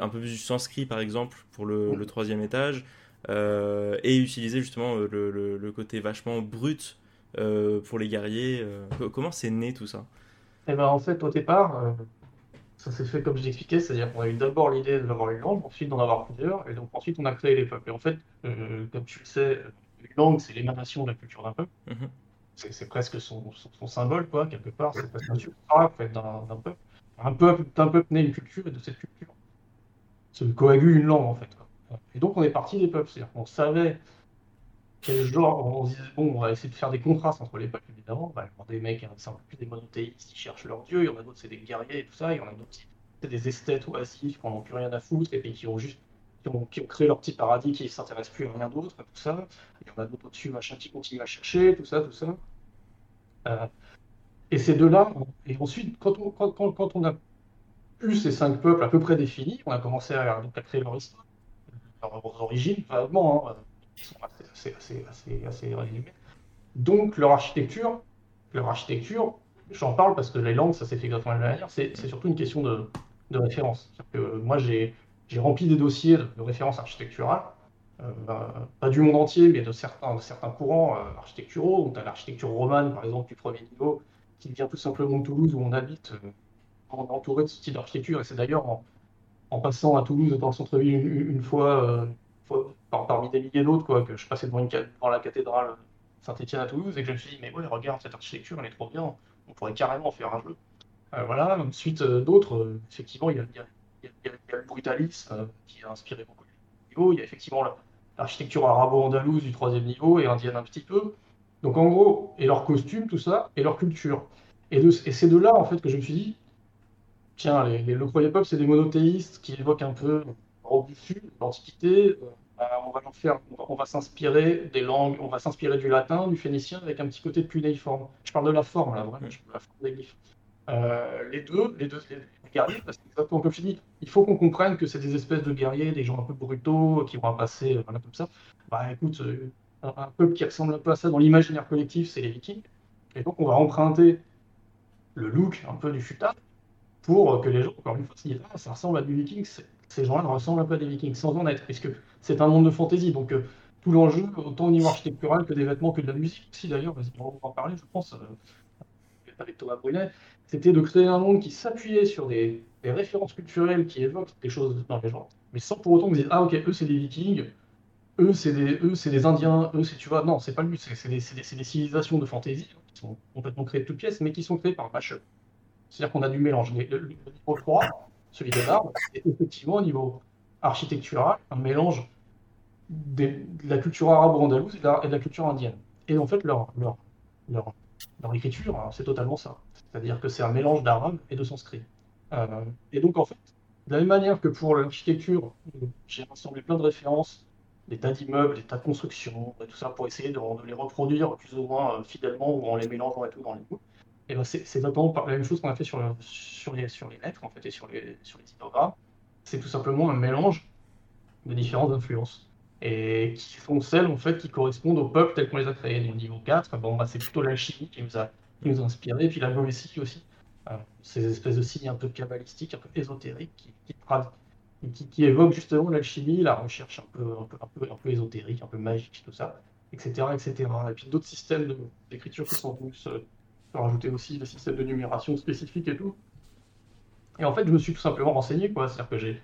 un peu plus du sanskrit, par exemple, pour le, le troisième étage, et utiliser justement le, le, le, côté vachement brut pour les guerriers. comment c'est né tout ça? Eh ben, en fait, au départ, ça s'est fait comme je l'expliquais, c'est-à-dire qu'on a eu d'abord l'idée d'avoir une langue, ensuite d'en avoir plusieurs, et donc ensuite on a créé les peuples. Et en fait, euh, comme tu le sais, une langue, c'est l'émanation de la culture d'un peuple. Mhm. C'est presque son, son, symbole, quoi, quelque part. C'est presque un en fait, d'un peuple. Un peuple, d'un peuple naît une culture, et de cette culture se coagule une langue, en fait. Et donc on est parti des peuples, c'est-à-dire qu'on savait quel genre, on disait, bon, on va essayer de faire des contrastes entre les peuples, évidemment. Bah, des mecs, c'est un peu plus des monothéistes, qui cherchent leur dieu. Il y en a d'autres, c'est des guerriers et tout ça. Il y en a d'autres, c'est des esthètes oisifs qui n'en ont plus rien à foutre et puis qui ont juste qui ont, qui ont créé leur petit paradis, qui ne s'intéressent plus à rien d'autre, tout ça. Il y en a d'autres au-dessus, machin, qui continuent à chercher, tout ça, tout ça. Euh, et ces deux-là, et ensuite, quand on, quand, on a eu ces cinq peuples à peu près définis, on a commencé à créer leur histoire, leurs origines, vaguement, hein, sont assez, assez, assez, assez. Donc leur architecture, leur architecture, j'en parle parce que les langues, ça s'est fait exactement de la manière, c'est surtout une question de, de référence. Moi, j'ai rempli des dossiers de, de références architecturales, euh, bah, pas du monde entier, mais de certains, certains courants euh, architecturaux. Donc, tu l'architecture romane, par exemple, du premier niveau, qui vient tout simplement de Toulouse, où on habite. Euh, on est entouré de ce type d'architecture, et c'est d'ailleurs en, en, passant à Toulouse, dans le centre-ville, une, fois, parmi des milliers d'autres, quoi, que je passais devant, une, la cathédrale Saint-Etienne à Toulouse, et que je me suis dit, mais ouais, regarde, cette architecture, elle est trop bien, on pourrait carrément faire un jeu. Euh, voilà, ensuite euh, d'autres, euh, effectivement, il y, a, le brutalisme qui a inspiré beaucoup de niveau, il y a effectivement l'architecture arabo-andalouse du troisième niveau et indienne un petit peu. Donc en gros, et leur costume, tout ça, et leur culture. Et, et c'est de là, en fait, que je me suis dit, tiens, les, les, le pop, c'est des monothéistes qui évoquent un peu l'Antiquité, bah, on va s'inspirer des langues, on va s'inspirer du latin, du phénicien, avec un petit côté de cunéiforme. Je parle de la forme là, vraiment, je parle de la forme des glyphes. Euh, les deux, les deux, les guerriers, parce que comme je dis, il faut qu'on comprenne que c'est des espèces de guerriers, des gens un peu brutaux, qui vont passer, euh, voilà, comme ça. Bah écoute, euh, un, peuple qui ressemble un peu à ça dans l'imaginaire collectif, c'est les Vikings. Et donc on va emprunter le look un peu du futa pour que les gens, encore une fois, se disent ah, ça ressemble à du Viking, ces gens-là ressemblent un peu à des Vikings, sans en être, puisque c'est un monde de fantaisie. Donc, euh, tout l'enjeu, autant au niveau architectural que des vêtements que de la musique aussi, d'ailleurs, on va en parler, je pense, euh, avec Thomas Brunet, c'était de créer un monde qui s'appuyait sur des, références culturelles qui évoquent des choses dans les gens, mais sans pour autant que vous ah ok, eux c'est des Vikings, eux c'est des, eux, c'est des Indiens, eux c'est, tu vois, non, c'est pas but, c'est des, des, civilisations de fantaisie sont complètement créés de toutes pièces, mais qui sont créés par mashup. C'est-à-dire qu'on a du mélange. Le, niveau 3, celui des arbres, c'est effectivement au niveau architectural un mélange de la culture arabo-andalouse et, de la culture indienne. Et en fait, leur, leur, leur, leur écriture, hein, c'est totalement ça. C'est-à-dire que c'est un mélange d'arabe et de sanskrit. Euh, et donc, en fait, de la même manière que pour l'architecture, j'ai rassemblé plein de références, des tas d'immeubles, des tas de constructions, et tout ça, pour essayer de, les reproduire plus ou moins euh, fidèlement ou en les mélangeant et tout dans les goûts. Et ben c'est exactement la même chose qu'on a fait sur, les, sur les lettres en fait, et sur les, sur les C'est tout simplement un mélange de différentes influences et qui sont celles en fait qui correspondent au peuple tel qu'on les a créés. Donc niveau 4, bon, bah, c'est plutôt l'alchimie qui nous a, qui nous a inspiré, et puis la Goétie aussi. Euh, ces espèces de signes un peu cabalistiques, un peu ésotériques, qui, qui, qui, évoquent justement l'alchimie, la recherche un peu, un, peu, un, peu, ésotérique, un peu magique, tout ça, etc. etc. Et puis d'autres systèmes d'écriture qui sont venus se, rajouter aussi, des systèmes de numération spécifiques et tout. Et en fait, je me suis tout simplement renseigné, quoi. C'est-à-dire que j'ai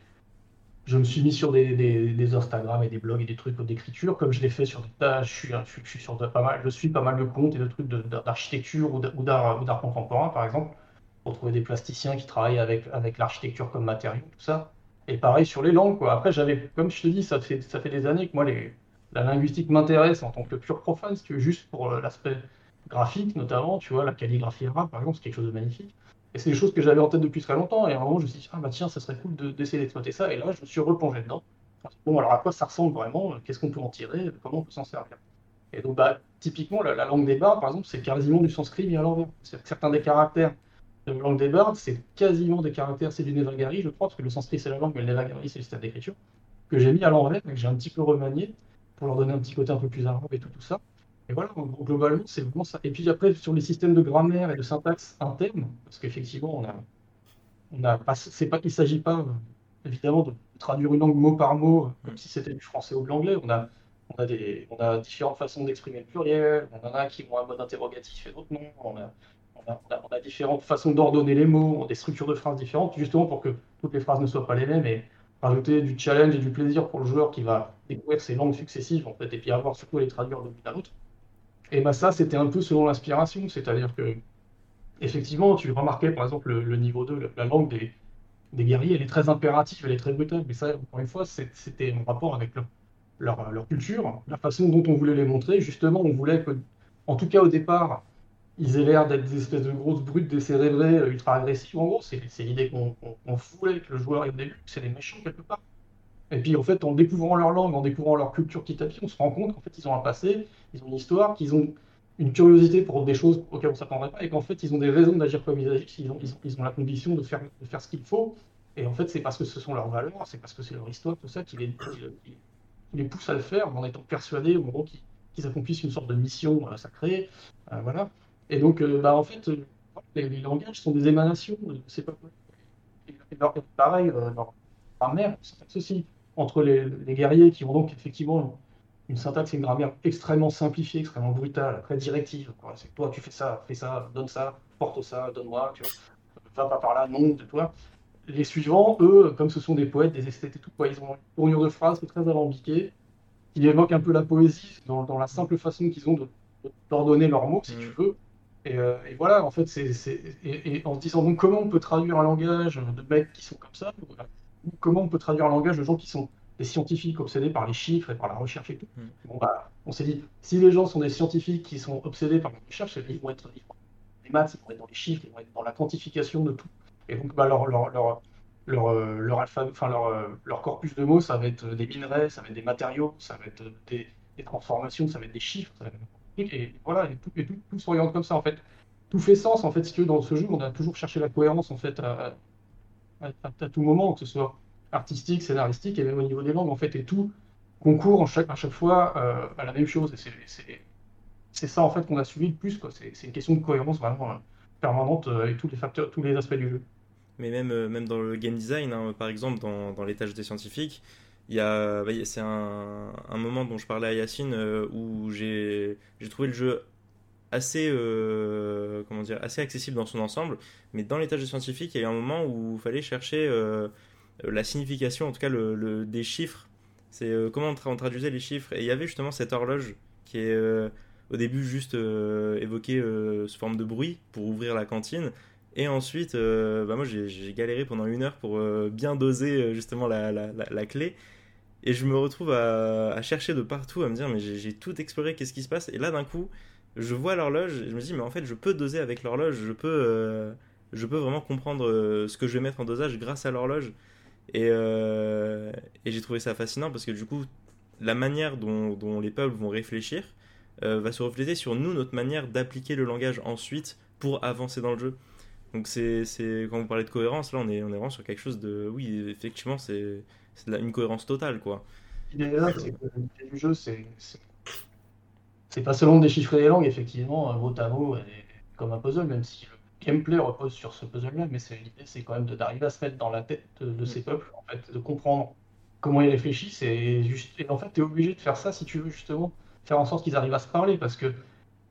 je me suis mis sur des, des, Instagram et des blogs et des trucs d'écriture, comme je l'ai fait sur des tâches. Je suis, je, suis sur pas mal, je suis pas mal de comptes et de trucs d'architecture ou d'art contemporain, par exemple pour trouver des plasticiens qui travaillent avec, avec l'architecture comme matériau, tout ça. Et pareil sur les langues, quoi. Après, j'avais, comme je te dis, ça fait, ça fait des années que moi, les, la linguistique m'intéresse en tant que pur profane, si tu veux, juste pour euh, l'aspect graphique, notamment, tu vois, la calligraphie arabe, par exemple, c'est quelque chose de magnifique. Et c'est des choses que j'avais en tête depuis très longtemps, et à un moment, je me suis dit, ah bah tiens, ça serait cool d'essayer d'exploiter ça, et là, je me suis replongé dedans. Bon, alors à quoi ça ressemble vraiment? Qu'est-ce qu'on peut en tirer? Comment on peut s'en servir? Et donc, bah, typiquement, la, la langue des barres, par exemple, c'est quasiment du sanskrit mis à l'envers. Certains des caractères la langue des bardes, c'est quasiment des caractères, c'est du Nevagari, je crois, parce que le sanskrit c'est la langue, mais le Nevagari c'est le système d'écriture, que j'ai mis à l'envers, que j'ai un petit peu remanié, pour leur donner un petit côté un peu plus arabe et tout, tout ça. Et voilà, globalement, c'est vraiment ça. Et puis après, sur les systèmes de grammaire et de syntaxe internes, parce qu'effectivement, on a, on a pas, c'est pas, il ne s'agit pas, évidemment, de traduire une langue mot par mot, comme si c'était du français ou de l'anglais. On a, on a, on a différentes façons d'exprimer le pluriel, on en a qui ont un mode interrogatif et d'autres non. On a, on a, différentes façons d'ordonner les mots, des structures de phrases différentes, justement pour que toutes les phrases ne soient pas les mêmes et rajouter du challenge et du plaisir pour le joueur qui va découvrir ces langues successives en fait, et puis avoir surtout à les traduire bout à l'autre. Et bah ça, c'était un peu selon l'inspiration, c'est-à-dire que effectivement, tu remarquais par exemple le, niveau 2, la langue des, guerriers, elle est très impérative, elle est très brutale, mais ça, encore une fois, c'était en rapport avec leur, culture, la façon dont on voulait les montrer. Justement, on voulait que, en tout cas au départ, ils aient l'air d'être des espèces de grosses brutes décérébrées, euh, ultra agressives. En gros, c'est l'idée qu'on qu avec le joueur au début, c'est des méchants quelque part. Et puis en fait, en découvrant leur langue, en découvrant leur culture petit à petit, on se rend compte qu'en fait, ils ont un passé, ils ont une histoire, qu'ils ont une curiosité pour des choses auxquelles on ne s'attendrait pas, et qu'en fait, ils ont des raisons d'agir comme ils agissent, ils ont, ils ont, la condition de faire, de faire ce qu'il faut. Et en fait, c'est parce que ce sont leurs valeurs, c'est parce que c'est leur histoire, tout ça, qui les, les, pousse à le faire, en étant persuadés, en gros, qu'ils accomplissent une sorte de mission euh, sacrée. Euh, voilà. Et donc, euh, bah, en fait, les, langages sont des émanations, c'est pas et, pareil, euh, leur mère, ceci, entre les, guerriers qui ont donc effectivement une, syntaxe et une grammaire extrêmement simplifiée, extrêmement brutale, très directive. C'est toi, tu fais ça, fais ça, donne ça, porte ça, donne-moi, tu vois, va pas par là, non, de toi. Les suivants, eux, comme ce sont des poètes, des esthètes et tout, quoi, ils ont une tournure de phrase qui est très alambiquée, qui évoque un peu la poésie dans, la simple façon qu'ils ont d'ordonner leurs mots, si mm. tu veux. Euh, et, voilà, en fait, c'est, et, en se disant donc comment on peut traduire un langage de mecs qui sont comme ça, ou comment on peut traduire un langage de gens qui sont des scientifiques obsédés par les chiffres et par la recherche et tout. Hmm. Bon, bah, on s'est dit, si les gens sont des scientifiques qui sont obsédés par la recherche, ils vont être les maths, ils vont être dans les chiffres, ils vont être dans la quantification de tout. Et donc, bah, leur, leur, leur, leur, euh, leur, alpha, enfin, leur, euh, leur corpus de mots, ça va être des minerais, ça va être des matériaux, ça va être des, des transformations, ça va être des chiffres, ça va être et voilà, et tout, et tout, s'oriente comme ça en fait. Tout fait sens en fait, si tu veux, dans ce jeu, on a toujours cherché la cohérence en fait à, à, tout moment, que ce soit artistique, scénaristique et même au niveau des langues en fait, et tout concourt en chaque, à chaque fois euh, à la même chose. C'est ça en fait qu'on a suivi le plus. C'est une question de cohérence vraiment euh, permanente euh, avec tous les facteurs, tous les aspects du jeu. Mais même, même dans le game design, hein, par exemple, dans, dans l'étage des scientifiques, bah, c'est un, un, moment dont je parlais à Yacine euh, où j'ai trouvé le jeu assez, euh, comment dire, assez accessible dans son ensemble, mais dans les tâches scientifiques, il y a eu un moment où il fallait chercher euh, la signification, en tout cas le, des chiffres. C'est comment on, traduisait les chiffres. Et il y avait justement cette horloge qui est au début juste évoquer sous forme de bruit pour ouvrir la cantine. Et ensuite, bah moi j'ai galéré pendant une heure pour bien doser justement la, la, la, clé. Et je me retrouve à, à, chercher de partout, à me dire mais j'ai tout exploré, qu'est-ce qui se passe? Et là d'un coup, je vois l'horloge je me dis mais en fait je peux doser avec l'horloge, je peux je peux vraiment comprendre euh, ce que je vais mettre en dosage grâce à l'horloge. Et, euh, et j'ai trouvé ça fascinant parce que du coup, la manière dont, les peuples vont réfléchir euh, va se refléter sur nous, notre manière d'appliquer le langage ensuite pour avancer dans le jeu. Donc c'est, quand vous parlez de cohérence, là on est, on est vraiment sur quelque chose de... Oui, effectivement, c'est, une cohérence totale, quoi. Du jeu, c'est, c'est, pas seulement déchiffrer les langues, effectivement, mot à mot, comme un puzzle, même si gameplay repose sur ce puzzle-là, mais l'idée, c'est quand même d'arriver à se mettre dans la tête de, ces mm. peuples, en fait, de comprendre comment ils réfléchissent. Et, juste, et en fait, tu es obligé de faire ça si tu veux justement faire en sorte qu'ils arrivent à se parler, parce que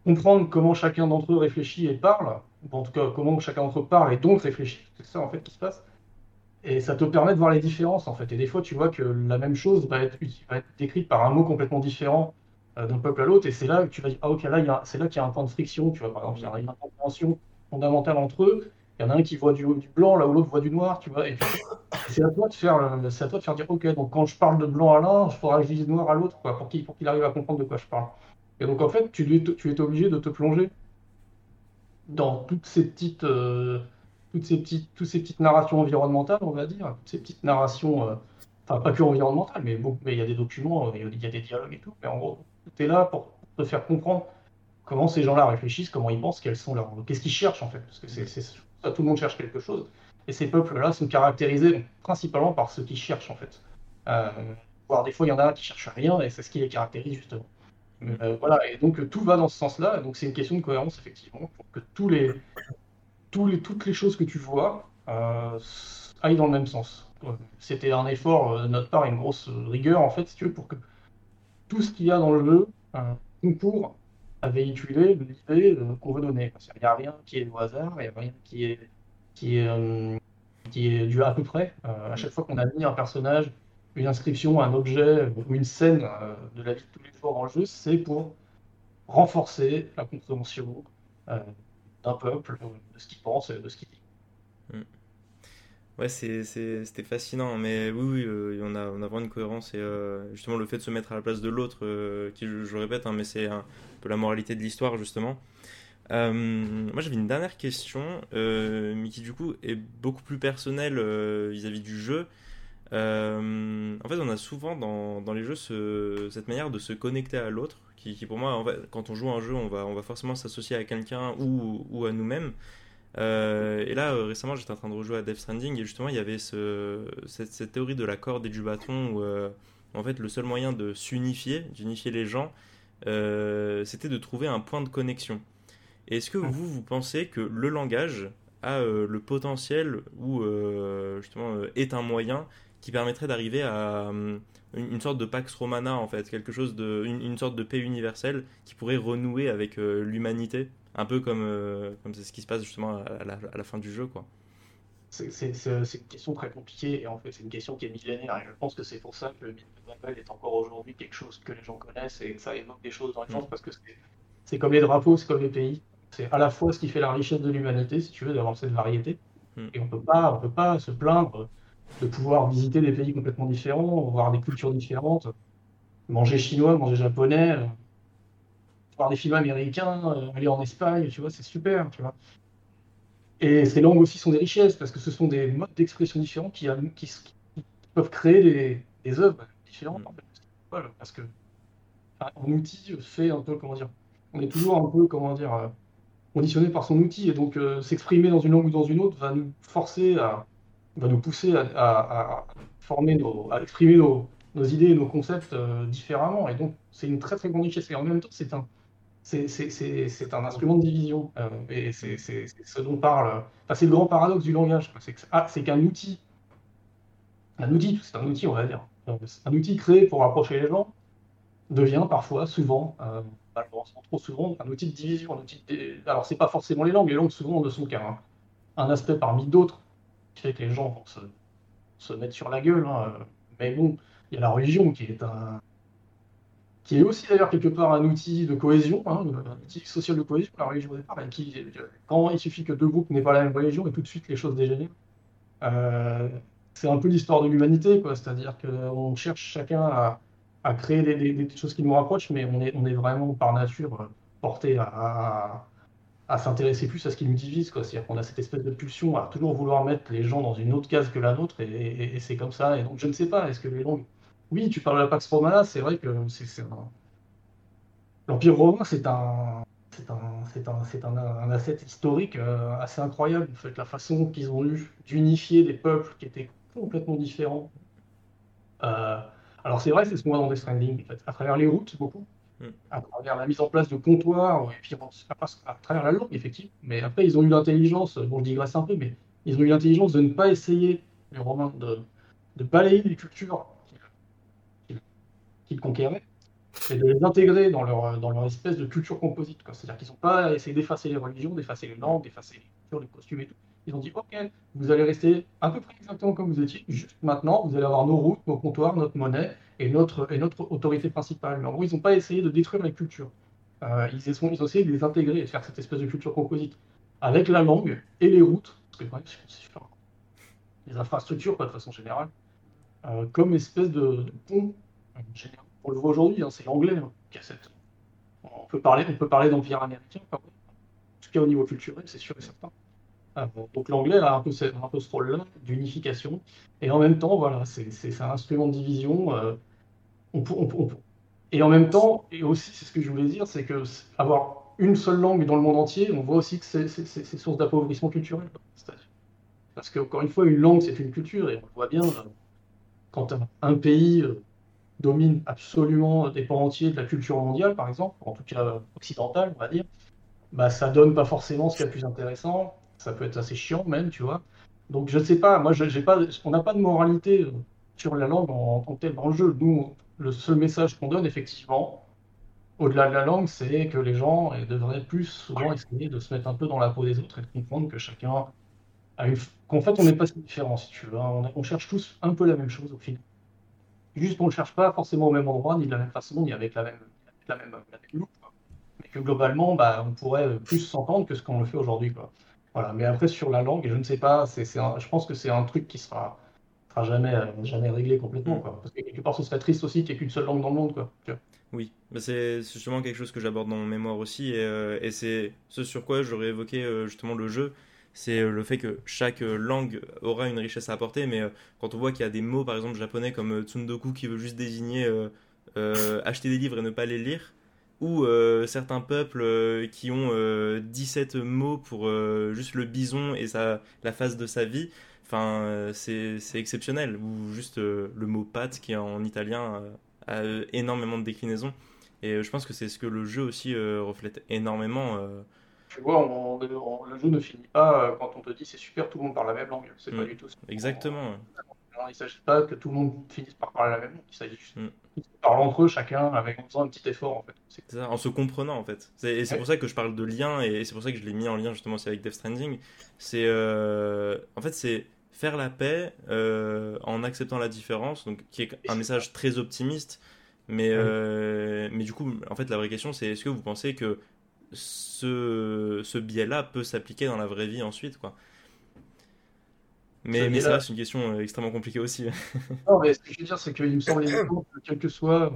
comprendre comment chacun d'entre eux réfléchit et parle, ou en tout cas comment chacun d'entre eux parle et donc réfléchit, c'est ça en fait qui se passe. Et ça te permet de voir les différences en fait. Et des fois, tu vois que la même chose va être, va être décrite par un mot complètement différent d'un peuple à l'autre, et c'est là que tu vas dire, ah ok, là, c'est là qu'il y a un point de friction, tu vois, par exemple, il y a une incompréhension fondamentale entre eux. Il y en a un qui voit du, du blanc, là où l'autre voit du noir, tu vois. Et c'est à toi de faire, c'est à toi de faire dire, ok, donc quand je parle de blanc à l'un, il faudra que je dise noir à l'autre, quoi, pour qu'il, pour qu'il arrive à comprendre de quoi je parle. Et donc en fait, tu, tu es obligé de te plonger dans toutes ces petites, euh, toutes ces petites, toutes ces petites narrations environnementales, on va dire, toutes ces petites narrations, euh, enfin pas que environnementales, mais bon, mais il y a des documents, il y a des dialogues et tout. Mais en gros, tu es là pour te faire comprendre comment ces gens-là réfléchissent, comment ils pensent, quels sont leurs, qu'est-ce qu'ils cherchent en fait, parce que c'est, ça, tout le monde cherche quelque chose. Et ces peuples-là sont caractérisés principalement par ce qu'ils cherchent en fait. Euh, voire des fois, il y en a qui cherchent rien et c'est ce qui les caractérise justement. Euh, voilà, et donc tout va dans ce sens-là. Donc c'est une question de cohérence effectivement, pour que tous les, tous les, toutes les choses que tu vois euh, aillent dans le même sens. C'était un effort de notre part, une grosse rigueur en fait, si tu veux, pour que tout ce qu'il y a dans le jeu concourt à véhiculer l'idée euh, qu'on veut donner. Il n'y a rien qui est au hasard, il n'y a rien qui est, qui est, euh, qui est dû à peu près. Euh, à chaque fois qu'on a mis un personnage, une inscription, un objet ou une scène de la vie de tous les jours dans le jeu, c'est pour renforcer la compréhension d'un peuple, de ce qu'il pense et de ce qu'il dit. Mm. Ouais, c'était fascinant, mais oui, oui on, a, on a vraiment une cohérence et justement le fait de se mettre à la place de l'autre, qui je, je, répète, hein, mais c'est un, la moralité de l'histoire justement. Euh, moi j'avais une dernière question, euh, mais qui du coup est beaucoup plus personnelle euh, vis-à-vis du jeu. en fait, on a souvent dans, dans les jeux cette manière de se connecter à l'autre, qui, pour moi, quand on joue un jeu, on va, on va forcément s'associer à quelqu'un ou, ou, à nous-mêmes. Et là, récemment, j'étais en train de rejouer à Death Stranding et justement, il y avait ce, cette, cette, théorie de la corde et du bâton où, en fait, le seul moyen de s'unifier, d'unifier les gens, euh, c'était de trouver un point de connexion. Est-ce que vous, vous pensez que le langage a euh, le potentiel ou euh, justement est un moyen qui permettrait d'arriver à une, sorte de Pax Romana en fait, quelque chose de, une, sorte de paix universelle qui pourrait renouer avec l'humanité, un peu comme comme c'est ce qui se passe justement à la, à la fin du jeu quoi. C'est une question très compliquée et en fait c'est une question qui est millénaire et je pense que c'est pour ça que le mythe de Babel est encore aujourd'hui quelque chose que les gens connaissent et que ça évoque des choses dans les gens mm. parce que c'est comme les drapeaux, c'est comme les pays. C'est à la fois ce qui fait la richesse de l'humanité, si tu veux, d'avoir cette variété. Mm. Et on peut pas, on peut pas se plaindre de pouvoir visiter des pays complètement différents, voir des cultures différentes, manger chinois, manger japonais, voir des films américains, euh, aller en Espagne, tu vois, c'est super, tu vois. Et ces langues aussi sont des richesses, parce que ce sont des modes d'expression différents qui, peuvent créer des, œuvres différentes. parce que un outil fait un peu, comment dire, on est toujours un peu, comment dire, euh, conditionné par son outil, et donc euh, s'exprimer dans une langue ou dans une autre va nous forcer à, va nous pousser à, former nos, à exprimer nos, idées et nos concepts euh, différemment. Et donc, c'est une très très grande richesse. Et en même temps, c'est un, c'est un instrument de division. Euh, et c'est ce dont parle. Enfin, c'est le grand paradoxe du langage. Ah, c'est qu'un outil, un outil, c'est un outil, on va dire, un outil créé pour rapprocher les gens devient parfois, souvent, euh, malheureusement trop souvent, un outil de division. Un outil Alors, c'est pas forcément les langues. Les langues, souvent, ne sont qu'un un aspect parmi d'autres qui fait que les gens vont se, se mettre sur la gueule. Hein. Mais bon, il y a la religion qui est un qui est aussi d'ailleurs quelque part un outil de cohésion, hein, un outil social de cohésion, la religion au départ, qui, quand il suffit que deux groupes n'aient pas la même religion, et tout de suite les choses dégénèrent. Euh, c'est un peu l'histoire de l'humanité. C'est-à-dire qu'on cherche chacun à, créer des, choses qui nous rapprochent, mais on est, vraiment par nature porté à, s'intéresser plus à ce qui nous divise. C'est-à-dire qu'on a cette espèce de pulsion à toujours vouloir mettre les gens dans une autre case que la nôtre, et c'est comme ça. Et donc je ne sais pas, est-ce que les langues oui, tu parles de la Pax Romana, c'est vrai que c'est un... l'Empire romain, c'est un, c'est un, c'est un, c'est un, un, asset historique euh, assez incroyable. En fait, la façon qu'ils ont eu d'unifier des peuples qui étaient complètement différents. Euh, alors c'est vrai, c'est ce qu'on voit dans Death Stranding, en fait, à travers les routes, beaucoup, mm. à travers la mise en place de comptoirs, et puis à, travers la langue, effectivement. Mais après, ils ont eu l'intelligence, bon, je digresse un peu, mais ils ont eu l'intelligence de ne pas essayer, les Romains, de, de balayer les cultures qu'ils conquéraient, et de les intégrer dans leur, dans leur espèce de culture composite. C'est-à-dire qu'ils n'ont pas essayé d'effacer les religions, d'effacer les langues, d'effacer les cultures, les costumes et tout. Ils ont dit, OK, vous allez rester à peu près exactement comme vous étiez, juste maintenant, vous allez avoir nos routes, nos comptoirs, notre monnaie et notre, et notre autorité principale. Mais en gros, ils n'ont pas essayé de détruire les cultures. Euh, ils, ils, ont essayé de les intégrer et de faire cette espèce de culture composite avec la langue et les routes, parce que les infrastructures, pas de façon générale, euh, comme espèce de, pont on le voit aujourd'hui, hein, c'est l'anglais hein, qui a cette. On peut parler, on peut parler d'empire américain, en tout cas au niveau culturel, c'est sûr et certain. Ah, donc l'anglais a un peu, ce, un peu ce rôle-là d'unification, et en même temps, voilà, c'est un instrument de division. Euh, on, on, et en même temps, et aussi, c'est ce que je voulais dire, c'est que avoir une seule langue dans le monde entier, on voit aussi que c'est source d'appauvrissement culturel. Parce qu'encore une fois, une langue, c'est une culture, et on le voit bien, euh, quand un pays euh, domine absolument des pans entiers de la culture mondiale, par exemple, en tout cas occidentale, on va dire, bah, ça donne pas forcément ce qui est le plus intéressant. Ça peut être assez chiant même, tu vois. Donc je ne sais pas, moi j'ai pas, on n'a pas de moralité euh, sur la langue en, tant que telle dans jeu. Nous, le seul message qu'on donne effectivement, au-delà de la langue, c'est que les gens devraient plus souvent essayer de se mettre un peu dans la peau des autres et de comprendre que chacun a une, qu'en fait on n'est pas si différent si tu veux. Hein. On, on, cherche tous un peu la même chose au final. Juste on ne cherche pas forcément au même endroit, ni de la même façon, ni avec la même, la loupe. Mais que globalement, bah, on pourrait plus s'entendre que ce qu'on le fait aujourd'hui. Voilà. Mais après, sur la langue, je ne sais pas, c'est, je pense que c'est un truc qui sera, sera jamais, jamais réglé complètement. Quoi. Parce que quelque part, ce serait triste aussi qu'il n'y ait qu'une seule langue dans le monde. Quoi. Oui, mais c'est justement quelque chose que j'aborde dans mon mémoire aussi, et, euh, et c'est ce sur quoi j'aurais évoqué euh, justement le jeu c'est euh, le fait que chaque euh, langue aura une richesse à apporter, mais euh, quand on voit qu'il y a des mots, par exemple japonais comme tsundoku qui veut juste désigner acheter des livres et ne pas les lire, ou certains peuples qui ont 17 mots pour juste le bison et sa, la phase de sa vie, enfin c'est exceptionnel, ou juste le mot pâte qui en italien a énormément de déclinaisons. Et je pense que c'est ce que le jeu aussi reflète énormément tu vois, le jeu ne finit pas euh, quand on te dit c'est super, tout le monde parle la même langue. C'est pas mm. du tout ça. Exactement. il ne s'agit pas que tout le monde finisse par parler la même langue. Il s'agit juste mm. qu'ils parlent entre eux, chacun avec en faisant un petit effort en fait. C'est ça, en se comprenant en fait. Et c'est pour ça que je parle de lien et c'est pour ça que je l'ai mis en lien justement aussi avec Death Stranding. C'est euh, en fait c'est faire la paix euh, en acceptant la différence, donc qui est un message très optimiste. Mais, mais du coup, en fait, la vraie question, c'est est-ce que vous pensez que ce, ce biais-là peut s'appliquer dans la vraie vie ensuite, quoi. Mais, mais ça c'est une question euh, extrêmement compliquée aussi. *laughs* non, mais ce que je veux dire, c'est qu'il me semble que quel que soit.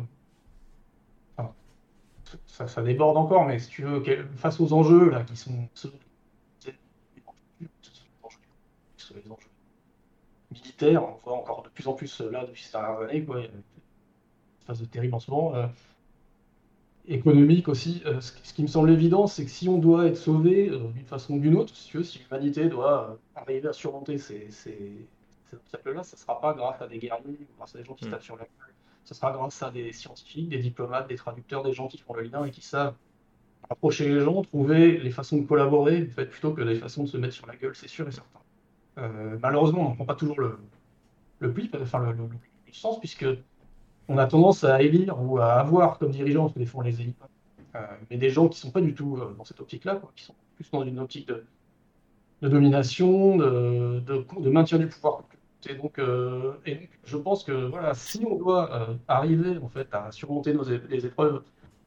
ça, ça, déborde encore, mais si tu veux, face aux enjeux là, qui sont les enjeux militaires, on voit encore de plus en plus là depuis ces dernières années, quoi. Il y a une phase de terrible en ce moment. Euh, économique aussi. Euh, ce, qui me semble évident, c'est que si on doit être sauvé euh, d'une façon ou d'une autre, si, tu veux, si l'humanité doit euh, arriver à surmonter ces, ces, obstacles-là, ce ne sera pas grâce à des guerriers, grâce à des gens qui se mm. tapent sur la gueule. Ce sera grâce à des scientifiques, des diplomates, des traducteurs, des gens qui font le lien et qui savent approcher les gens, trouver les façons de collaborer, en fait, plutôt que des façons de se mettre sur la gueule, c'est sûr et certain. malheureusement, on ne prend pas toujours le, le pli, enfin le, le, le sens, puisque on a tendance à élire ou à avoir comme dirigeants, parce que des fois on les élit pas, euh, mais des gens qui sont pas du tout euh, dans cette optique-là, qui sont plus dans une optique de, domination, de, maintien du pouvoir Et donc, euh, et je pense que voilà, si on doit arriver en fait à surmonter nos les épreuves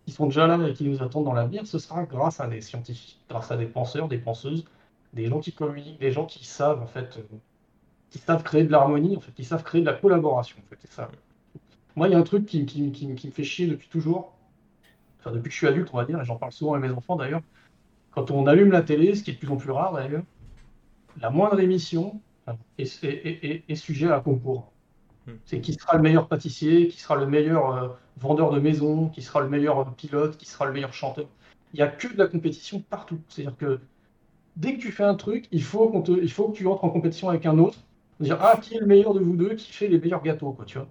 qui sont déjà là et qui nous attendent dans l'avenir, ce sera grâce à des scientifiques, grâce à des penseurs, des penseuses, des gens qui communiquent, des gens qui savent en fait, qui savent créer de l'harmonie, qui savent créer de la collaboration. En fait, ça. Moi, il y a un truc qui, qui- qui- qui me fait chier depuis toujours, enfin depuis que je suis adulte, on va dire, et j'en parle souvent avec mes enfants d'ailleurs. Quand on allume la télé, ce qui est de plus en plus rare d'ailleurs, la moindre émission est, est- est- est- est sujet à concours. Hmm. C'est qui sera le meilleur pâtissier, qui sera le meilleur euh, vendeur de maison, qui sera le meilleur euh, pilote, qui sera le meilleur chanteur. Il n'y a que de la compétition partout. C'est-à-dire que dès que tu fais un truc, il faut, qu'on te, il faut que tu entres en compétition avec un autre. Dire, ah, qui est le meilleur de vous deux, qui fait les meilleurs gâteaux, quoi, tu vois.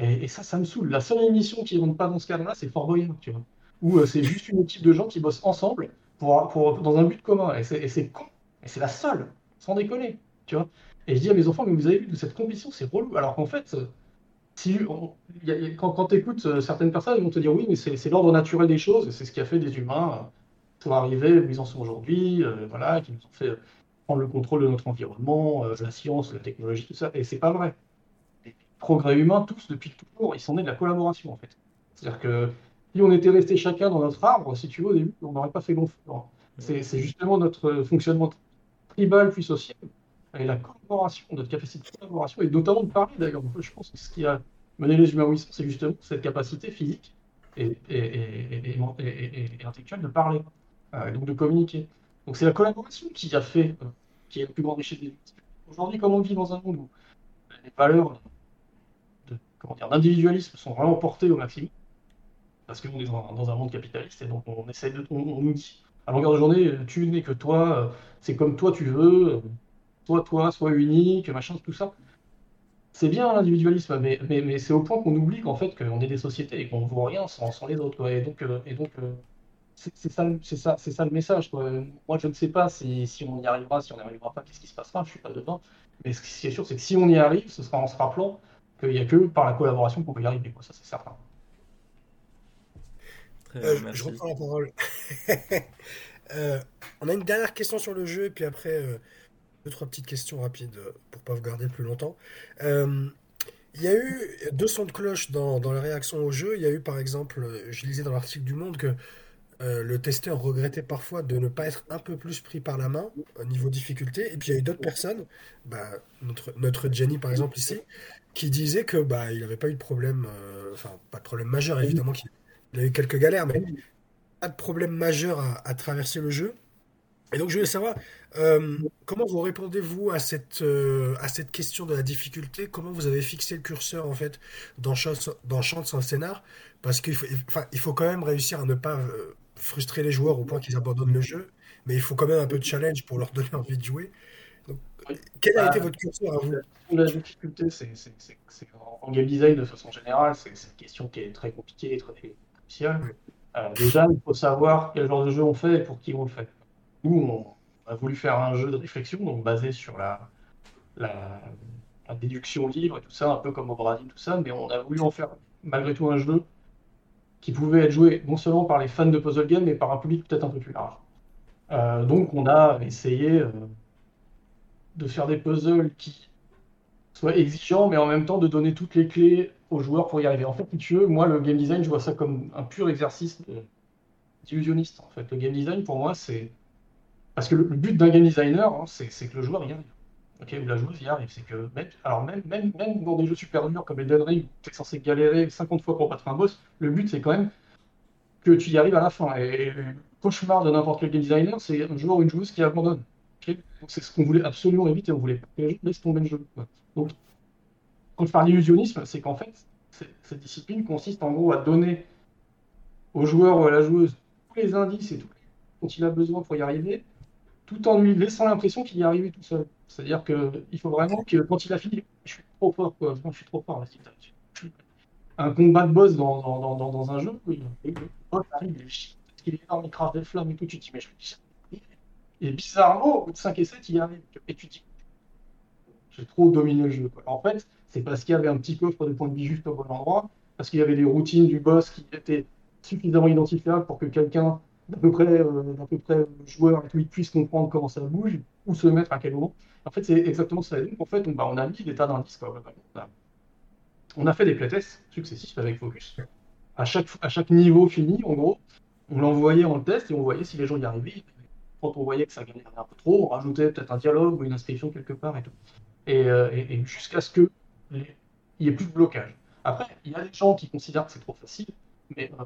Et, ça, ça me saoule. La seule émission qui ne rentre pas dans ce cadre-là, c'est Fort Boyard, tu vois. Où euh, c'est juste une équipe de gens qui bossent ensemble pour, dans un but commun. Et c'est con. Et c'est la seule, sans déconner, tu vois. Et je dis à mes enfants, mais vous avez vu, cette compétition, c'est relou. Alors qu'en fait, euh, quand, quand tu écoutes certaines personnes, ils vont te dire, oui, mais c'est l'ordre naturel des choses, c'est ce qui a fait des humains euh, pour arriver où ils en sont aujourd'hui, euh, voilà, qui nous ont fait euh, prendre le contrôle de notre environnement, euh, la science, la technologie, tout ça. Et c'est pas vrai. Progrès humains, tous, depuis toujours, ils sont nés de la collaboration, en fait. C'est-à-dire que si on était resté chacun dans notre arbre, si tu veux, au début, on n'aurait pas fait long. C'est justement notre fonctionnement tribal puis social et la collaboration, notre capacité de collaboration, et notamment de parler d'ailleurs. Je pense que ce qui a mené les humains c'est justement cette capacité physique et, intellectuelle de parler, euh, et donc de communiquer. Donc c'est la collaboration qui a fait, euh, qui est la plus grande richesse des. Aujourd'hui, comme on vit dans un monde où les valeurs comment dire, d'individualisme sont vraiment portées au maximum, parce qu'on est dans, un monde capitaliste, et donc on essaie de, on, nous dit à longueur de journée, euh, tu n'es que toi, euh, c'est comme toi tu veux, euh, toi, toi, sois unique, machin, tout ça. C'est bien l'individualisme, mais, mais, c'est au point qu'on oublie qu'en fait, qu'on est des sociétés et qu'on ne vaut rien sans, sans les autres. quoi. Et donc, et donc c'est ça, ça, ça le message. Moi, je ne sais pas si, si on y arrivera, si on n'y arrivera pas, qu'est-ce qui se passera, je suis pas dedans. Mais ce qui est sûr, c'est que si on y arrive, ce sera en se rappelant qu'il n'y a que par la collaboration qu'on peut y arriver. Quoi. Ça, c'est certain. Très Euh, bien, je reprends la parole. *laughs* Euh, on a une dernière question sur le jeu, et puis après, euh, deux, trois petites questions rapides pour pas vous garder plus longtemps. Euh, il y a eu deux sons de cloche dans, dans la réaction au jeu. Il y a eu, par exemple, je lisais dans l'article du Monde que euh, le testeur regrettait parfois de ne pas être un peu plus pris par la main au niveau difficulté. Et puis il y a eu d'autres personnes, bah, notre, notre Jenny par exemple ici, qui disait que bah, il n'avait pas eu de problème, euh, enfin pas de problème majeur évidemment, qu'il il a eu quelques galères, mais pas de problème majeur à, à traverser le jeu. Et donc je voulais savoir euh, comment vous répondez-vous à cette, euh, à cette question de la difficulté, comment vous avez fixé le curseur en fait dans Chance, dans Chance sans scénar, parce qu'il faut, enfin, il faut quand même réussir à ne pas euh, frustrer les joueurs au point qu'ils abandonnent le jeu, mais il faut quand même un peu de challenge pour leur donner envie de jouer. Quel a Ah. été votre curseur à vous? La difficulté, c'est en game design de façon générale, c'est une question qui est très compliquée, très cruciale. Oui. Euh, déjà, il faut savoir quel genre de jeu on fait et pour qui on le fait. Nous, on a voulu faire un jeu de réflexion, donc basé sur la, la, la déduction libre et tout ça, un peu comme au Brasil, tout ça, mais on a voulu en faire malgré tout un jeu qui pouvait être joué non seulement par les fans de puzzle game, mais par un public peut-être un peu plus large. Euh, donc, on a essayé euh, de faire des puzzles qui soient exigeants, mais en même temps de donner toutes les clés aux joueurs pour y arriver. En fait, si tu veux, moi, le game design, je vois ça comme un pur exercice d'illusionniste. En fait, le game design, pour moi, c'est. Parce que le, but d'un game designer, hein, c'est que le joueur y arrive. Ou la joueuse y arrive. C'est que même, alors même, même, même dans des jeux super durs comme Elden Ring, tu es censé galérer 50 fois pour battre un boss, le but, c'est quand même que tu y arrives à la fin. Et le cauchemar de n'importe quel game designer, c'est un joueur ou une joueuse qui abandonne. C'est ce qu'on voulait absolument éviter. On voulait pas que les gens tomber le jeu. Donc, quand je parle d'illusionnisme, c'est qu'en fait, cette discipline consiste en gros à donner au joueur ou à la joueuse tous les indices et tout dont il a besoin pour y arriver, tout en lui laissant l'impression qu'il y est tout seul. C'est-à-dire qu'il faut vraiment que quand il a fini, je suis trop fort, quoi. Je suis trop fort. Un combat de boss dans, dans, dans, dans- un jeu, boss arrive, il est énorme, il crache des flammes et tout, tu te dis, mais je Et bizarrement, au bout de 5 et 7, il y arrive. Et tu dis, j'ai trop dominé le jeu. En fait, c'est parce qu'il y avait un petit coffre de points de vie juste au bon endroit, parce qu'il y avait des routines du boss qui étaient suffisamment identifiables pour que quelqu'un d'à peu près, euh, d'à peu près joueurs et tout, ils puissent comprendre comment ça bouge, où se mettre à quel moment. En fait, c'est exactement ça. Donc, en fait, on, bah, on a mis des tas d'indices. a, on a fait des playtests successifs avec Focus. À chaque, à chaque niveau fini, en gros, on l'envoyait en test et on voyait si les gens y arrivaient. Quand on voyait que ça galérait un peu trop, on rajoutait peut-être un dialogue ou une inscription quelque part et tout. Et, euh, jusqu'à ce que les- n'y ait plus de blocage. Après, il y a des gens qui considèrent que c'est trop facile, mais euh,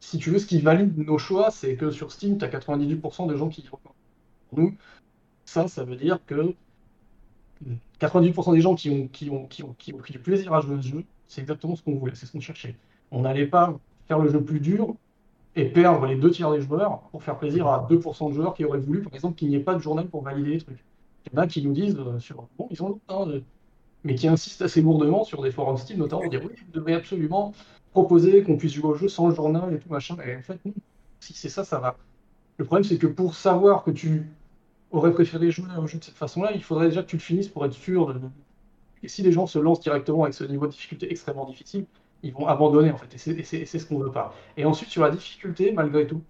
si tu veux, ce qui valide nos choix, c'est que sur Steam, tu as 98% de gens qui y vont. Pour nous, ça, ça veut dire que 98% des gens qui ont, qui, ont, qui, ont, qui ont pris du plaisir à jouer à ce jeu, c'est exactement ce qu'on voulait, c'est ce qu'on cherchait. On n'allait pas faire le jeu plus dur et perdre les deux tiers des joueurs pour faire plaisir à 2% de joueurs qui auraient voulu, par exemple, qu'il n'y ait pas de journal pour valider les trucs. Il y en a qui nous disent euh, sur bon, ils sont là, hein, euh, mais qui insistent assez lourdement sur des forums Steam, notamment, pour dire oui, vous devez absolument proposer qu'on puisse jouer au jeu sans le journal et tout machin. Et en fait, non. Si c'est ça, ça va. Le problème, c'est que pour savoir que tu aurais préféré jouer un jeu de cette façon-là, il faudrait déjà que tu le finisses pour être sûr. Et si les gens se lancent directement avec ce niveau de difficulté extrêmement difficile, ils vont abandonner en fait. Et c'est- ce qu'on veut pas. Et ensuite, sur la difficulté, malgré tout,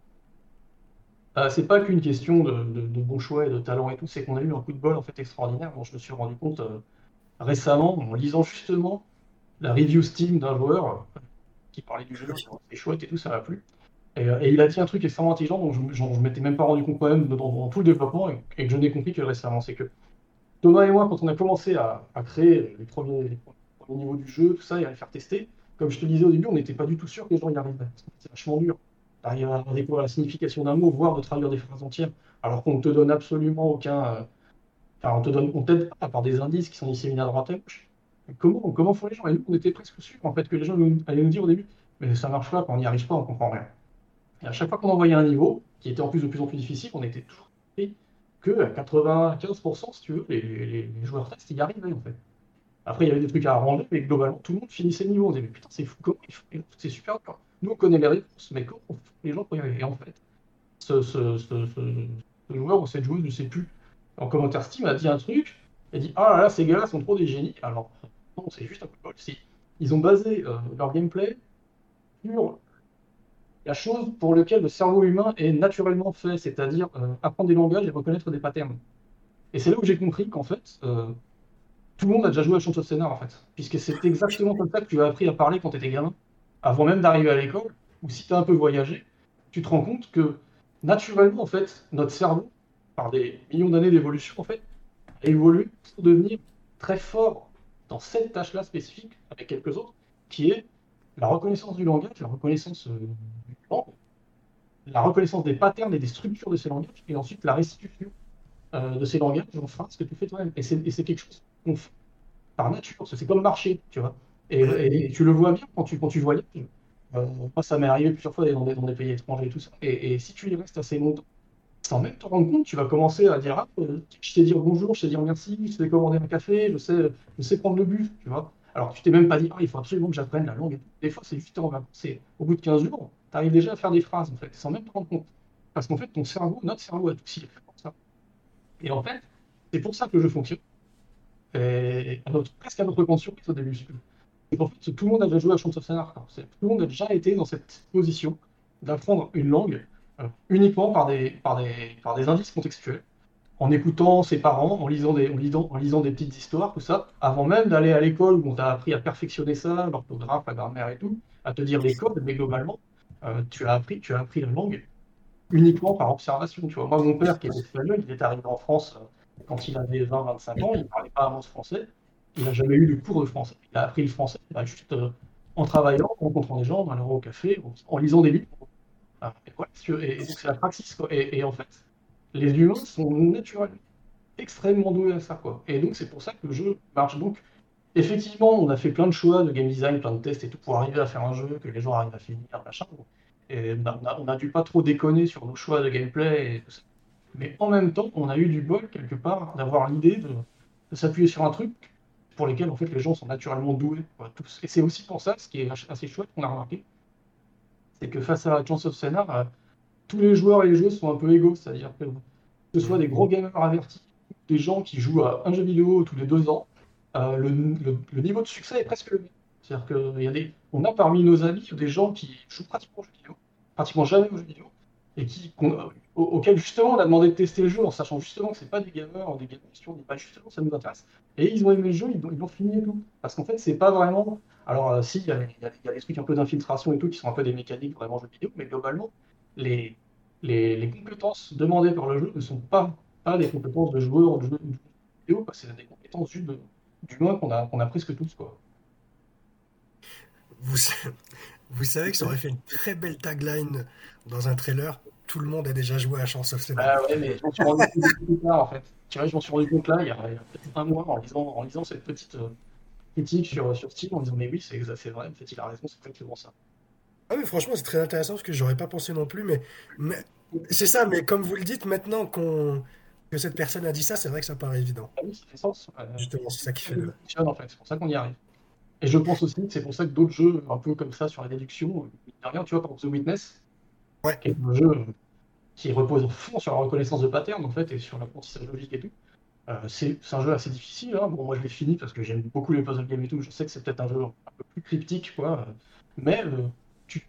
euh, c'est pas qu'une question de, bon choix et de talent et tout, c'est qu'on a eu un coup de bol en fait extraordinaire dont je me suis rendu compte euh, récemment en lisant justement la review Steam d'un joueur euh, qui parlait du jeu, c'est chouette et tout, ça m'a plu. Et, il a dit un truc extrêmement intelligent dont je, je m'étais même pas rendu compte moi-même dans, dans tout le développement et, que je n'ai compris que récemment. C'est que Thomas et moi, quand on a commencé à, créer les premiers niveaux du jeu, tout ça, et à les faire tester, comme je te disais au début, on n'était pas du tout sûr que les gens y arriveraient. C'est vachement dur d'arriver à découvrir la signification d'un mot, voire de traduire des phrases entières, alors qu'on ne te donne absolument aucun. euh, Enfin, on te donne, on t'aide pas par des indices qui sont disséminés à droite et à gauche. Comment, font les gens? Et nous, on était presque sûrs en fait que les gens allaient nous dire au début, mais ça marche pas, on n'y arrive pas, on comprend rien. Et à chaque fois qu'on envoyait un niveau, qui était en plus de plus en plus difficile, on était toujours que à 95%, si tu veux, les, les- les joueurs y arrivaient en fait. Après, il y avait des trucs à arranger, mais globalement, tout le monde finissait le niveau. On disait, mais putain, c'est fou, comment ils font? C'est super. Nous, on connaît les réponses, mais comment font les gens pour y arriver Et en fait, ce, joueur ou cette joueuse, je sais plus, en commentaire Steam, a dit un truc, a dit, ah là là, ces gars-là sont trop des génies. Alors, non, c'est juste un coup de bol. Ils ont basé euh, leur gameplay sur la chose pour laquelle le cerveau humain est naturellement fait, c'est-à-dire euh, apprendre des langages et reconnaître des patterns. Et c'est là où j'ai compris qu'en fait, euh, tout le monde a déjà joué à Chant of Scénar, en fait. Puisque c'est exactement comme ça que tu as appris à parler quand tu étais gamin, avant même d'arriver à l'école, ou si tu as un peu voyagé, tu te rends compte que naturellement, en fait, notre cerveau, par des millions d'années d'évolution, en fait, a évolué pour devenir très fort dans cette tâche-là spécifique, avec quelques autres, qui est la reconnaissance du langage, la reconnaissance euh, du langue, la reconnaissance des patterns et des structures de ces langages, et ensuite la restitution euh, de ces langages en phrases que tu fais toi-même. Et c'est quelque chose par nature, c'est comme marcher, tu vois. Et, et- et tu le vois bien quand tu, quand tu voyages. Euh, moi, ça m'est arrivé plusieurs fois dans des, dans des pays étrangers et tout ça. Et, et si tu y restes assez longtemps, sans même te rendre compte, tu vas commencer à dire, ah, euh, je sais dire bonjour, je sais dire merci, je sais commander un café, je sais, je sais prendre le bus, tu vois. Alors tu t'es même pas dit, ah, il faut absolument que j'apprenne la langue. Des fois, c'est juste en vacances. C'est au bout de 15 jours, tu arrives déjà à faire des phrases, en fait, sans même te rendre compte. Parce qu'en fait, ton cerveau, notre cerveau a tout ça. Et en fait, c'est pour ça que le jeu fonctionne. Et à notre, presque à notre surprise au début. C'est qu'en fait, tout le monde a déjà joué à Chant of. C'est- Tout le monde a déjà été dans cette position d'apprendre une langue euh, uniquement par des, indices contextuels, en écoutant ses parents, en lisant des, en en petites histoires, tout ça, avant même d'aller à l'école où on t'a appris à perfectionner ça, l'orthographe, la grammaire et tout, à te dire les codes, mais globalement, euh, tu as appris, la langue uniquement par observation. Moi, mon père, qui était espagnol, il est arrivé en France euh, quand il avait 20-25 ans, il ne parlait pas un mot de français, il n'a jamais eu de cours de français. Il a appris le français juste euh, en travaillant, en rencontrant des gens, en allant au café, en, lisant des livres. Ah, et, et- donc c'est la praxis. Et, en fait, les humains sont naturellement extrêmement doués à ça. Quoi. Et donc c'est pour ça que le jeu marche. Donc effectivement, on a fait plein de choix de game design, plein de tests et tout pour arriver à faire un jeu que les gens arrivent à finir, machin. Et on a, on a- on a dû pas trop déconner sur nos choix de gameplay et tout ça. Mais en même temps, on a eu du bol quelque part d'avoir l'idée de, s'appuyer sur un truc pour lesquels en fait les gens sont naturellement doués. tous. Et c'est aussi pour ça, ce qui est assez chouette qu'on a remarqué, c'est que face à Chance of Scénar, euh, tous les joueurs et les joueuses sont un peu égaux, c'est-à-dire que que ce soit des gros gamers avertis, des gens qui jouent à un jeu vidéo tous les deux ans, euh, le, le- niveau de succès est presque le même. C'est-à-dire y a a parmi nos amis des gens qui jouent pratiquement aux jeux vidéo, pratiquement jamais aux jeux vidéo, et qui, auquel justement on a demandé de tester le jeu en sachant justement que c'est pas des gamers, des gamers on dit pas justement ça nous intéresse. Et ils ont aimé le jeu, ils l'ont fini et tout. Parce qu'en fait, c'est pas vraiment. Alors, euh, si, il y, a, des trucs un peu d'infiltration et tout qui sont un peu des mécaniques vraiment jeux vidéo, mais globalement, les, les, compétences demandées par le jeu ne sont pas, pas des compétences de joueur de jeu vidéo, c'est des compétences juste d'humain qu'on a, qu'on a presque tous. Quoi. Vous, *laughs* vous savez que ça aurait fait une très belle tagline dans un trailer. Tout le monde a déjà joué à Chance of Seven. Ah ouais, mais je m'en suis rendu compte là, en fait. Tu vois, je m'en suis rendu compte là, il y a, peut-être un mois, en lisant, en lisant cette petite euh, critique sur, sur Steam, en disant, mais oui, c'est vrai, en fait, il a raison, c'est exactement ça. Ah oui, franchement, c'est très intéressant parce que j'aurais pas pensé non plus, mais, mais c'est ça, mais comme vous le dites, maintenant qu'on que cette personne a dit ça, c'est vrai que ça paraît évident. Ah oui, ça fait sens. Justement, c'est ça qui fait le. En fait, c'est pour ça qu'on y arrive. Et je pense aussi que c'est pour ça que d'autres jeux, un peu comme ça, sur la déduction, rien, tu vois, par exemple, The Witness, ouais. qui un jeu qui repose au fond sur la reconnaissance de pattern, en fait, et sur l'apprentissage logique et tout. Euh, c'est un jeu assez difficile. Hein. Bon, moi, je l'ai fini parce que j'aime beaucoup les puzzle games et tout. Je sais que c'est peut-être un jeu un peu plus cryptique, quoi. Mais euh, tu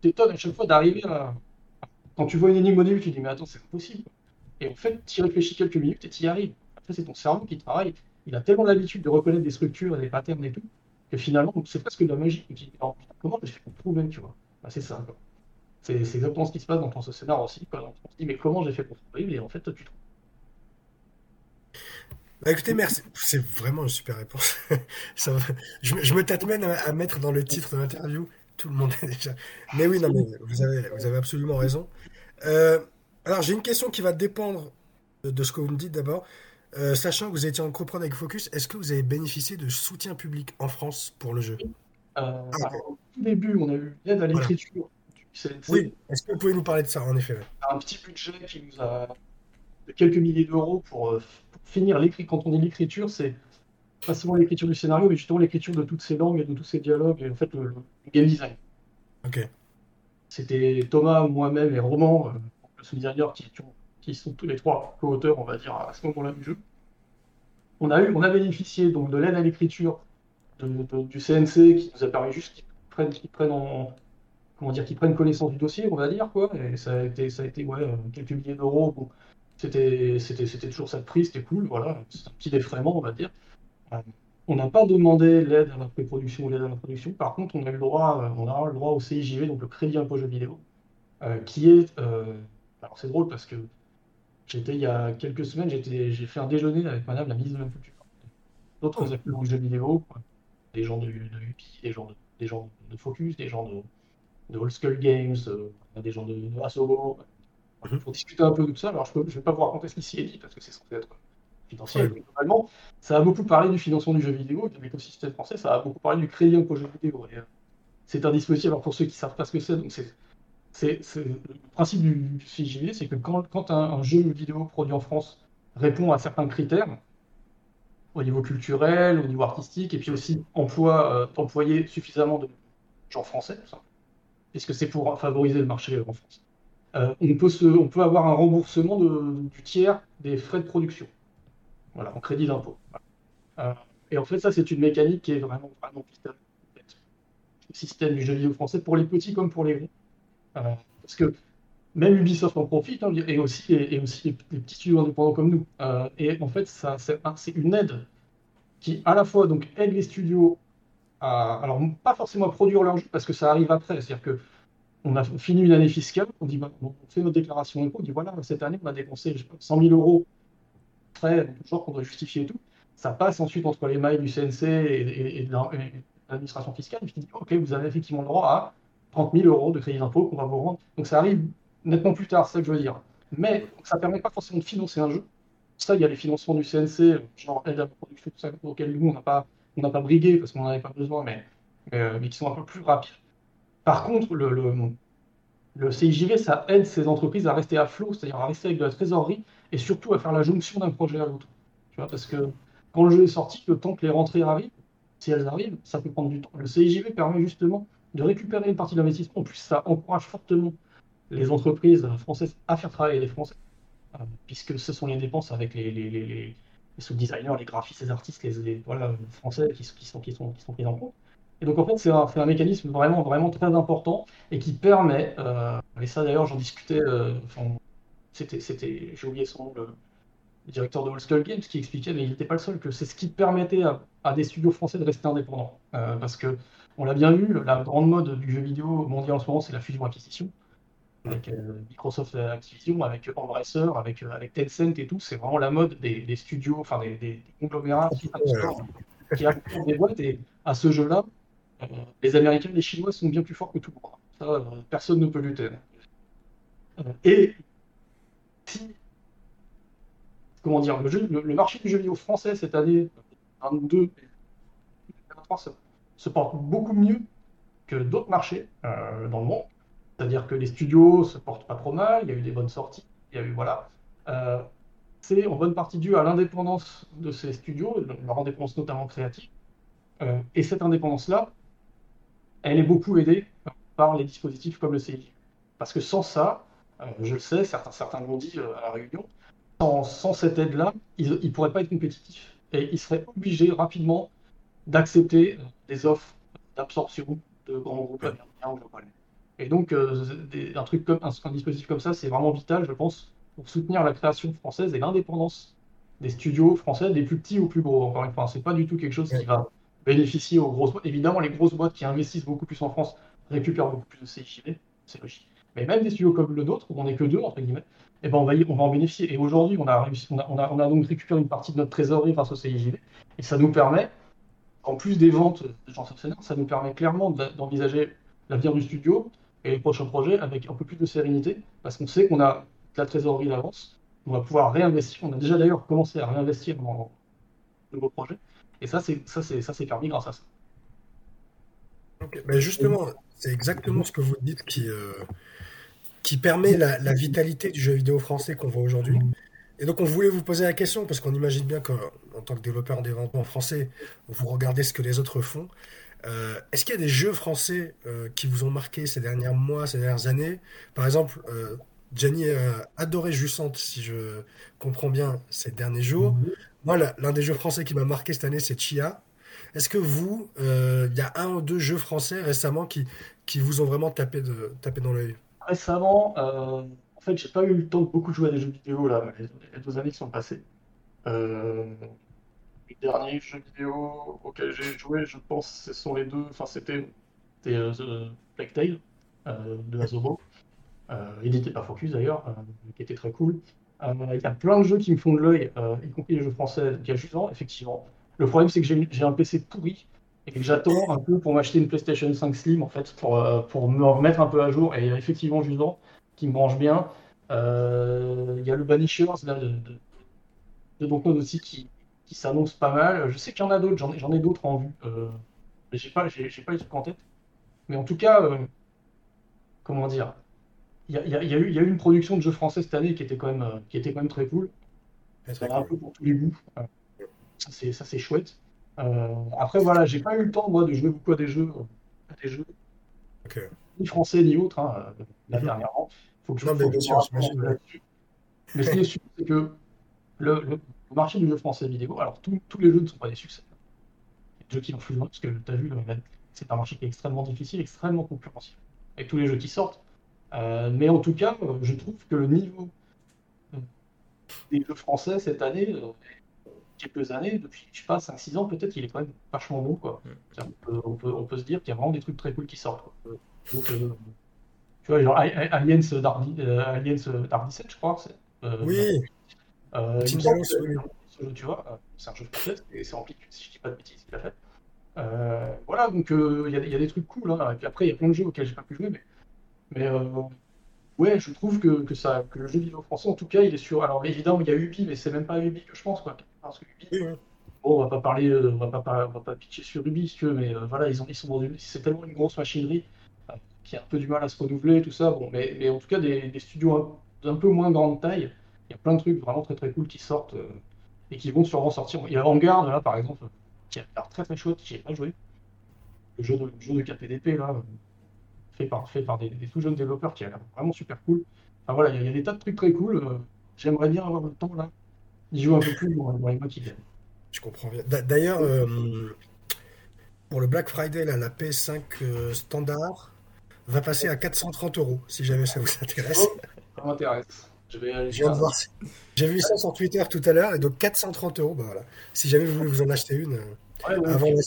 t'étonnes à chaque fois d'arriver à. Quand tu vois une énigme au début, tu te dis, mais attends, c'est impossible. Et en fait, tu y réfléchis quelques minutes et tu y arrives. Après, c'est ton cerveau qui travaille. Il a tellement l'habitude de reconnaître des structures, des patterns et tout, et finalement, c'est presque de la magie. comment je fais pour tu vois? Bah, C'est ça. C'est exactement ce qui se passe dans ce scénario aussi. On se dit, mais comment j'ai fait pour trouver Et en fait, tu trouves. Bah écoutez, merci. C'est vraiment une super réponse. *laughs* ça je, me tâte même à, mettre dans le titre de l'interview. Tout le monde est déjà. Mais oui, non, mais vous avez, vous avez absolument raison. Euh, alors, j'ai une question qui va dépendre de ce que vous me dites d'abord. Euh, sachant que vous étiez en coprod avec Focus, est-ce que vous avez bénéficié de soutien public en France pour le jeu? Euh, ah, Au tout début, on a eu l'aide à l'écriture Oui, est-ce que vous pouvez nous parler de ça, en effet Un petit budget qui nous a de quelques milliers d'euros pour, euh, finir l'écrit. Quand on dit l'écriture, c'est pas seulement l'écriture du scénario, mais justement l'écriture de toutes ces langues et de tous ces dialogues, et en fait le, game design. Ok. C'était Thomas, moi-même et Roman, le designer, qui qui sont tous les trois co-auteurs, on va dire, à ce moment-là du jeu. On a, eu, on a bénéficié donc de l'aide à l'écriture du CNC qui nous a permis juste qu'ils prennent, qu'ils prennent en, comment dire, qu'ils prennent connaissance du dossier, on va dire, quoi. Et ça a été, ça a été ouais, quelques milliers d'euros. Bon, c'était, c'était, c'était toujours ça de prix, c'était cool, voilà. C'est un petit défraiement, on va dire. Euh, on n'a pas demandé l'aide à la pré-production ou l'aide à la production. Par contre, on a eu le droit, euh, on a le droit au CIJV, donc le crédit impôt jeu vidéo, euh, qui est, alors c'est drôle parce que J'étais il y a quelques semaines, j'ai fait un déjeuner avec madame la ministre de la Culture. D'autres oh. acteurs du jeu vidéo, des gens de, de UPI, des gens de, des gens de Focus, des gens de, de Old Skull Games, euh, des gens de, de Asobo, mhm. pour discuter un peu de tout ça. Alors je ne vais pas vous raconter ce qui s'y est dit parce que c'est censé être financier. Globalement, ça a beaucoup parlé du financement du jeu vidéo, de l'écosystème français, ça a beaucoup parlé du crédit impôt jeu vidéo. Euh, c'est un dispositif, alors pour ceux qui ne savent pas ce que c'est, donc c'est c'est le principe du, CJV, c'est que quand, un, jeu vidéo produit en France répond à certains critères, au niveau culturel, au niveau artistique, et puis aussi emploie, euh, employer suffisamment de gens français, puisque c'est pour favoriser le marché en France? Euh, on, peut avoir un remboursement du tiers des frais de production, voilà, en crédit d'impôt. Euh, et en fait, ça, c'est une mécanique qui est vraiment, vraiment le système du jeu vidéo français pour les petits comme pour les grands. Euh, parce que même Ubisoft en profite, hein, et aussi, les, petits studios indépendants comme nous. Et en fait, c'est une aide qui, à la fois, aide les studios alors pas forcément à produire leur jeu, parce que ça arrive après. C'est-à-dire que on a fini une année fiscale, on dit, bah, on fait notre déclaration d'impôt, on dit, voilà, cette année, on a dépensé 100 000 euros frais, toujours qu'on doit justifier et tout. Ça passe ensuite entre les mailles du CNC et, de l'administration fiscale, et dit, OK, vous avez effectivement le droit à 30 000 euros de crédit d'impôt qu'on va vous rendre. Donc ça arrive nettement plus tard, c'est ça que je veux dire. Mais ça permet pas forcément de financer un jeu. Ça, il y a les financements du CNC, genre aide à la production, tout ça, auxquels nous, on n'a pas, on pas brigué parce qu'on n'en avait pas besoin, mais, euh, mais, qui sont un peu plus rapides. Par contre, le, le, le, CIJV, ça aide ces entreprises à rester à flot, c'est-à-dire à rester avec de la trésorerie et surtout à faire la jonction d'un projet à l'autre. Parce que quand le jeu est sorti, le temps que les rentrées arrivent, si elles arrivent, ça peut prendre du temps. Le CIJV permet justement de récupérer une partie de l'investissement. En plus, ça encourage fortement les entreprises françaises à faire travailler les Français, euh, puisque ce sont les dépenses avec les, les, les, les sous-designers, les graphistes, les artistes, les, voilà, français qui, sont, qui, sont, pris en compte. Et donc en fait, c'est un, un, mécanisme vraiment, vraiment très important et qui permet, euh, et ça d'ailleurs j'en discutais, euh, c'était, j'ai oublié son nom, le, directeur de Old Skull Games, qui expliquait, mais il n'était pas le seul, que c'est ce qui permettait à, des studios français de rester indépendants. Euh, parce que, on l'a bien vu, la grande mode du jeu vidéo mondial en ce moment, c'est la fusion-acquisition. Avec Microsoft Activision, avec Embracer, avec, avec Tencent et tout, c'est vraiment la mode des, studios, enfin des, des, conglomérats qui, qui des boîtes. Et à ce jeu-là, les Américains et les Chinois sont bien plus forts que tout le monde. Ça, euh, personne ne peut lutter. Euh, et si, comment dire, le, marché du jeu vidéo français cette année, 22 se, porte beaucoup mieux que d'autres marchés euh, dans le monde. C'est-à-dire que les studios se portent pas trop mal, il y a eu des bonnes sorties, il y a eu voilà. c'est en bonne partie dû à l'indépendance de ces studios, leur indépendance notamment créative. et cette indépendance-là, elle est beaucoup aidée par les dispositifs comme le CIJ. Parce que sans ça, euh, je le sais, certains, certains l'ont dit euh, à la réunion, sans, cette aide-là, ils ne pourraient pas être compétitifs. Et ils seraient obligés rapidement d'accepter euh, des offres d'absorption de grands groupes américains ou japonais. Et donc, un, truc comme, un, dispositif comme ça, c'est vraiment vital, je pense, pour soutenir la création française et l'indépendance des studios français, des plus petits ou plus gros. Encore une fois, c'est pas du tout quelque chose qui va bénéficier aux grosses boîtes. Évidemment, les grosses boîtes qui investissent beaucoup plus en France récupèrent beaucoup plus de CIJV, c'est logique. Mais même des studios comme le nôtre, où on n'est que deux, entre guillemets, eh ben on, va on va en bénéficier. Et aujourd'hui, on, a réussi, on, a, on, a, donc récupéré une partie de notre trésorerie grâce au CIJV, et ça nous permet, en plus des ventes de gens ça nous permet clairement d'envisager l'avenir du studio et les prochains projets avec un peu plus de sérénité, parce qu'on sait qu'on a de la trésorerie d'avance, on va pouvoir réinvestir. On a déjà d'ailleurs commencé à réinvestir dans de nouveaux projets. Et ça, c'est ça, ça, c'est permis grâce à ça. Mais justement, c'est exactement ce que vous dites qui euh, qui permet la, vitalité du jeu vidéo français qu'on voit aujourd'hui. Et donc, on voulait vous poser la question parce qu'on imagine bien qu'en tant que développeur en français, vous regardez ce que les autres font. Euh, est-ce qu'il y a des jeux français euh, qui vous ont marqué ces derniers mois, ces dernières années? Par exemple, Jenny a adoré Jussante, si je comprends bien, ces derniers jours. Moi, l'un des jeux français qui m'a marqué cette année, c'est Chia. Est-ce que vous, euh, il y a un ou deux jeux français récemment qui, qui vous ont vraiment tapé, de, tapé dans l'œil? Récemment, euh, en fait, j'ai pas eu le temps de beaucoup jouer à des jeux vidéo là, les, deux années qui sont passées. Euh, les derniers jeux vidéo auxquels j'ai joué, je pense, ce sont les deux. Enfin, c'était The Black Tail de Asobo, édité par Focus d'ailleurs, qui était très cool. Euh, il y a plein de jeux qui me font de l'œil, euh, y compris les jeux français qui justement, effectivement. Le problème, c'est que j'ai un PC pourri et que j'attends un peu pour m'acheter une PlayStation 5 Slim, en fait, pour, euh, me remettre un peu à jour. Et effectivement, justement, qui me branche bien. Il y a le Banishers là, de, de, aussi qui, qui s'annonce pas mal. Je sais qu'il y en a d'autres, j'en ai, d'autres en vue. mais j'ai pas, j'ai pas les trucs en tête. Mais en tout cas, comment dire, il y, a, eu, une production de jeux français cette année qui était quand même, euh, qui était quand même très cool. Ça un peu pour tous les goûts. Euh, ça, c'est chouette. Euh, après, voilà, j'ai pas eu le temps, moi, de jouer beaucoup à des jeux, des jeux ni français ni autres, hein, la mhm. dernièrement. Faut que je, non, mais, mais ce qui est sûr, c'est que le, marché du jeu français vidéo, alors tous les jeux ne sont pas des succès. Il y a des jeux qui influent, parce que tu as vu, c'est un marché qui est extrêmement difficile, extrêmement concurrentiel. Et tous les jeux qui sortent, euh, mais en tout cas, je trouve que le niveau des jeux français cette année, euh, quelques années, depuis, je sais pas, 5-6 ans peut-être, il est quand même vachement bon. Quoi. Mm. On, peut, on, peut, se dire qu'il y a vraiment des trucs très cool qui sortent. Donc, euh, tu vois, genre Aliens Dark, Aliens Dark 17, je crois. oui. Euh, ce jeu, tu vois, c'est un jeu français, et c'est rempli, si je dis pas de bêtises, il a fait. voilà, donc il y, y, a des trucs cool. Hein. Et puis après, il y a plein de jeux auxquels j'ai pas pu jouer, mais mais euh, ouais, je trouve que, que, ça, que le jeu vidéo français, en tout cas, il est sur. Alors évidemment, il y a Ubi, mais c'est même pas Ubi que je pense, quoi. Parce que Ubi, bon, on va pas parler, euh, on va pas, on va pas pitcher sur Ubi, si tu veux, mais euh, voilà, ils, ont, ils sont dans c'est tellement une grosse machinerie qui a un peu du mal à se renouveler, tout ça. Bon, mais, mais en tout cas, des, des studios d'un peu moins grande taille, il y a plein de trucs vraiment très très cool qui sortent et qui vont sûrement sortir. Il y a Vanguard, là, par exemple, qui a l'air très très chouette, qui ai pas joué. Le jeu de, le jeu de KPDP, là, fait par, fait par des, tout jeunes développeurs qui a l'air vraiment super cool. Enfin voilà, il y, a des tas de trucs très cool. Euh, j'aimerais bien avoir le temps là d'y jouer un peu plus dans, les mois qui viennent. Je comprends bien. D'ailleurs, euh, pour le Black Friday, là, la PS5 euh, standard va passer à 430 euros, si jamais ça vous intéresse. Oh, ça m'intéresse. Je vais aller Je viens de voir. J'ai vu ça sur Twitter tout à l'heure, et donc 430 euros, bah voilà. Si jamais vous voulez vous en acheter une euh, Ouais, ouais, avant, la,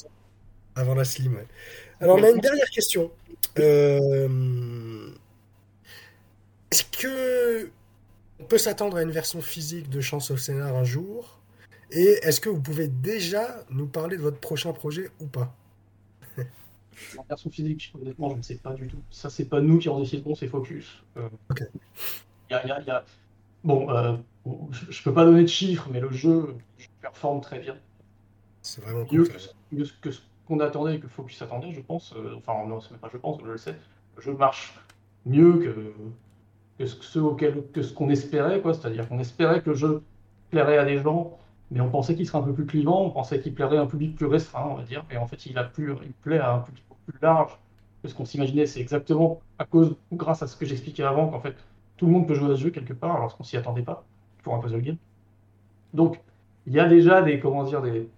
avant la Slim. ouais. Alors, on a une dernière question. Euh, Est-ce que on peut s'attendre à une version physique de Chance of Scénar un jour? Et est-ce que vous pouvez déjà nous parler de votre prochain projet ou pas? En version physique, honnêtement, je ne sais pas du tout. Ça, c'est pas nous qui en décidons, c'est Focus. Euh. Y a- y a- il y a- Bon, euh, je peux pas donner de chiffres, mais le jeu je performe très bien. C'est vraiment Mieux cool. que, ce- mieux que ce qu'on attendait et que Focus attendait, je pense. Euh, enfin, non, c'est même pas je pense, je le sais. Le jeu marche mieux que, que ce, auquel, que ce qu'on espérait, quoi. C'est-à-dire qu'on espérait que le jeu plairait à des gens, mais on pensait qu'il serait un peu plus clivant, on pensait qu'il plairait à un public plus restreint, on va dire. Et en fait, il a plus, il plaît à un public plus large que ce qu'on s'imaginait. C'est exactement à cause ou grâce à ce que j'expliquais avant qu'en fait, tout le monde peut jouer à ce jeu quelque part, alors qu'on s'y attendait pas pour un puzzle game. Donc, il y a déjà des, comment dire, des,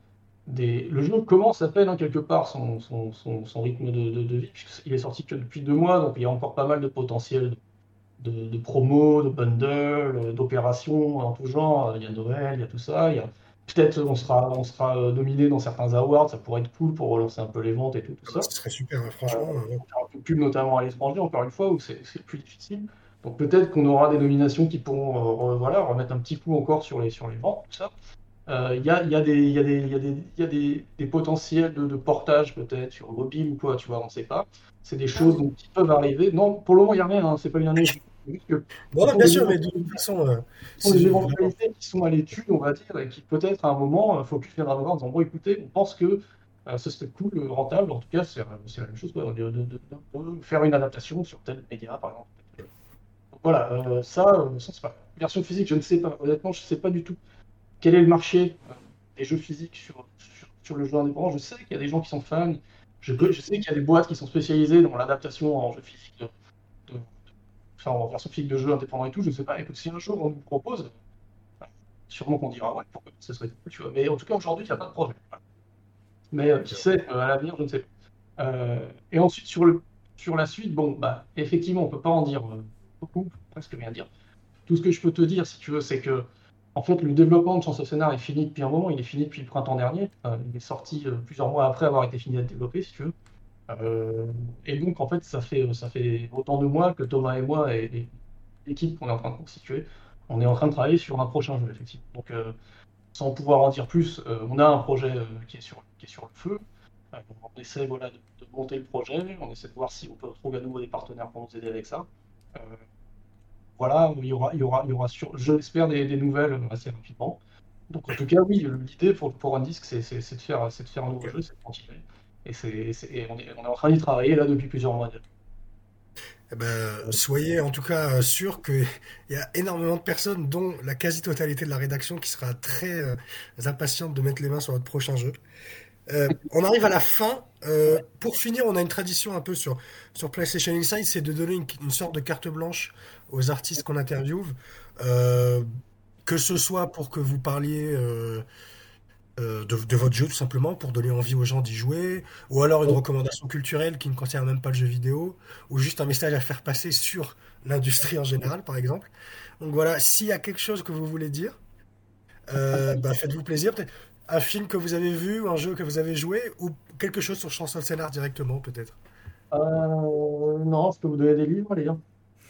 des... le jeu commence à peine hein, quelque part son, son, son, son rythme de, de, de vie, puisqu'il est sorti que depuis deux mois, donc il y a encore pas mal de potentiel de, de, de promos, de bundles, d'opérations en tout genre. Il y a Noël, il y a tout ça. Il y a... Peut-être on sera, on sera euh, nominé dans certains awards, ça pourrait être cool pour relancer un peu les ventes et tout, tout ça. Ce serait super, hein, franchement. euh, Faire un peu de pub, notamment à l'étranger, encore une fois, où c'est plus difficile. Donc peut-être qu'on aura des nominations qui pourront euh, re- voilà, remettre un petit coup encore sur les, sur les ventes, tout ça. Euh, Il y a, il y a, des, il y a, des, il y a, des, il y a des, des potentiels de, de portage peut-être sur mobile ou quoi, tu vois, on ne sait pas. C'est des choses donc, qui peuvent arriver. Non, pour le moment, il n'y a rien, hein, c'est pas bien. C'est juste que Bon, bien des sûr, mais de toute façon, euh, ce sont des c'est- éventualités qui sont à l'étude, on va dire, et qui peut-être à un moment, il faut plus viendra voir en disant bon, écoutez, on pense que euh, ce serait cool, euh, rentable, en tout cas, c'est c'est la même chose, quoi, de, de- de- de faire une adaptation sur tel média, par exemple. Voilà, euh, ça, euh, ça c'est pas. Version physique, je ne sais pas, honnêtement, je ne sais pas du tout quel est le marché des jeux physiques sur, sur, sur le jeu indépendant. Je sais qu'il y a des gens qui sont fans, je, sais qu'il y a des boîtes qui sont spécialisées dans l'adaptation en jeu physique de, de- enfin, en version physique de jeux indépendants et tout, je sais pas. Écoute, si un jour on nous propose, bah, sûrement qu'on dira ouais, pourquoi ce serait cool, tu vois. Mais en tout cas, aujourd'hui, il n'y a pas de projet. Voilà. Mais euh, qui sait, euh, à l'avenir, je ne sais pas. Et ensuite, sur, le, sur la suite, bon, bah, effectivement, on peut pas en dire beaucoup, presque rien dire. Tout ce que je peux te dire, si tu veux, c'est que en fait, le développement de Chance of Scénar est fini depuis un moment. Il est fini depuis le printemps dernier. Euh, il est sorti euh, plusieurs mois après avoir été fini d'être développé, si tu veux. Euh, et donc, en fait, ça fait, ça fait autant de mois que Thomas et moi et, l'équipe qu'on est en train de constituer, on est en train de travailler sur un prochain jeu, effectivement. Donc, sans pouvoir en dire plus, on a un projet qui, est sur, qui est sur le feu. On essaie voilà, de, de monter le projet, on essaie de voir si on peut trouver à nouveau des partenaires pour nous aider avec ça. Euh, voilà, il y aura, il y aura, il y aura sur, je l'espère, des, des nouvelles euh, assez rapidement. Donc en tout cas, oui, l'idée pour, pour un disque, c'est c'est- c'est de faire, c'est de faire un nouveau jeu, c'est de continuer. Et, c'est, c'est- et on, est, on est en train d'y travailler là depuis plusieurs mois déjà. Eh ben, soyez en tout cas euh, sûr qu'il y a énormément de personnes, dont la quasi-totalité de la rédaction, qui sera très euh, impatiente de mettre les mains sur votre prochain jeu. Euh, on arrive à la fin. Euh, pour finir, on a une tradition un peu sur, sur PlayStation Inside, c'est de donner une, une sorte de carte blanche aux artistes qu'on interviewe. Euh, que ce soit pour que vous parliez de, de votre jeu, tout simplement, pour donner envie aux gens d'y jouer, ou alors une recommandation culturelle qui ne concerne même pas le jeu vidéo, ou juste un message à faire passer sur l'industrie en général, par exemple. Donc voilà, s'il y a quelque chose que vous voulez dire, bah, faites-vous plaisir. Peut-être un film que vous avez vu, ou un jeu que vous avez joué, ou quelque chose sur Chanson de Scénar directement, peut-être. Euh, non, je peux vous donner des livres, les gars.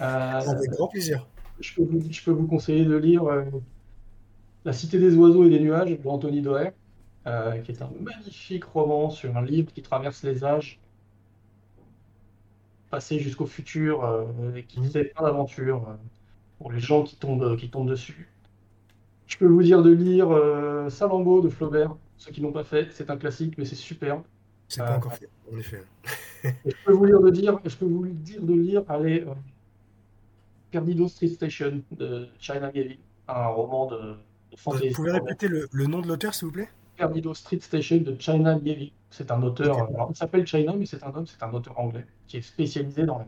Euh, Avec grand plaisir. je, peux vous, je peux vous conseiller de lire euh, La Cité des oiseaux et des nuages de Anthony Doerr, qui est un magnifique roman sur un livre qui traverse les âges, passé jusqu'au futur, et qui fait plein d'aventures pour les gens qui tombent, qui tombent dessus. Je peux vous dire de lire euh, Salammbô de Flaubert, ceux qui l'ont pas fait, c'est un classique, mais c'est super. C'est Euh, pas encore fait, en effet. Et je peux vous lire de dire, je peux vous dire de lire, allez, euh, Perdido Street Station de China Gavin, un roman de, de Vous fantasy. pouvez répéter le, le nom de l'auteur, s'il vous plaît? Perdido Street Station de China Gavin. C'est un auteur, euh, alors, il s'appelle China, mais c'est un homme, c'est un auteur anglais qui est spécialisé dans la,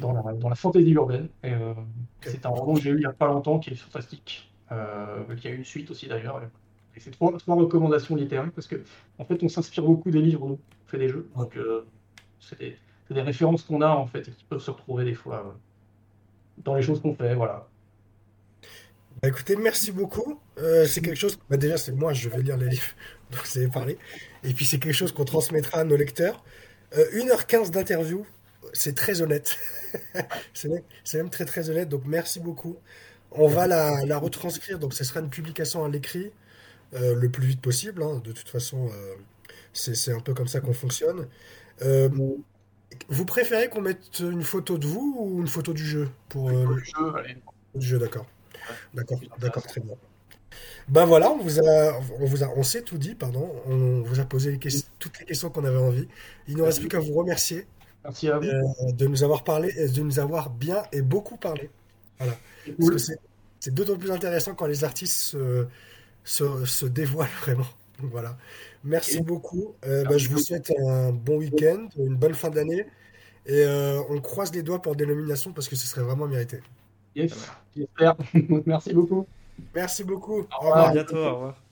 dans la, dans la fantasy urbaine. Euh, C'est un roman que j'ai lu il n'y a pas longtemps qui est fantastique. Euh, qui a une suite aussi d'ailleurs. Et c'est trois, trois, recommandations littéraires parce que en fait on s'inspire beaucoup des livres, on fait des jeux. Donc euh, c'est des, des, références qu'on a en fait et qui peuvent se retrouver des fois euh, dans les choses qu'on fait. Voilà. Bah, écoutez, merci beaucoup. Euh, c'est quelque chose. Bah, déjà, c'est moi, je vais lire les livres *laughs* dont vous avez parlé. Et puis, c'est quelque chose qu'on transmettra à nos lecteurs. 1h15 d'interview, c'est très honnête. *laughs* c'est même, très très honnête. Donc, merci beaucoup. On va la, la retranscrire. Donc, ce sera une publication à l'écrit euh, le plus vite possible. Hein. De toute façon, euh, c'est un peu comme ça qu'on fonctionne. Euh, vous préférez qu'on mette une photo de vous ou une photo du jeu pour le jeu, Du jeu, d'accord. D'accord, d'accord, très bien. Ben voilà, on vous a, on vous a, on s'est tout dit, pardon. On vous a posé toutes les questions qu'on avait envie. Il ne nous reste plus qu'à vous remercier. Merci à vous. de nous avoir parlé, de nous avoir bien et beaucoup parlé. Voilà. Parce que c'est d'autant plus intéressant quand les artistes se, se dévoile *laughs* vraiment. voilà. Merci beaucoup. Euh, bah, je vous souhaite un bon week-end, une bonne fin d'année. Et euh, on croise les doigts pour des nominations parce que ce serait vraiment mérité. Yes, j'espère. *laughs* Merci beaucoup. Merci beaucoup. Au revoir. À bientôt. Au revoir.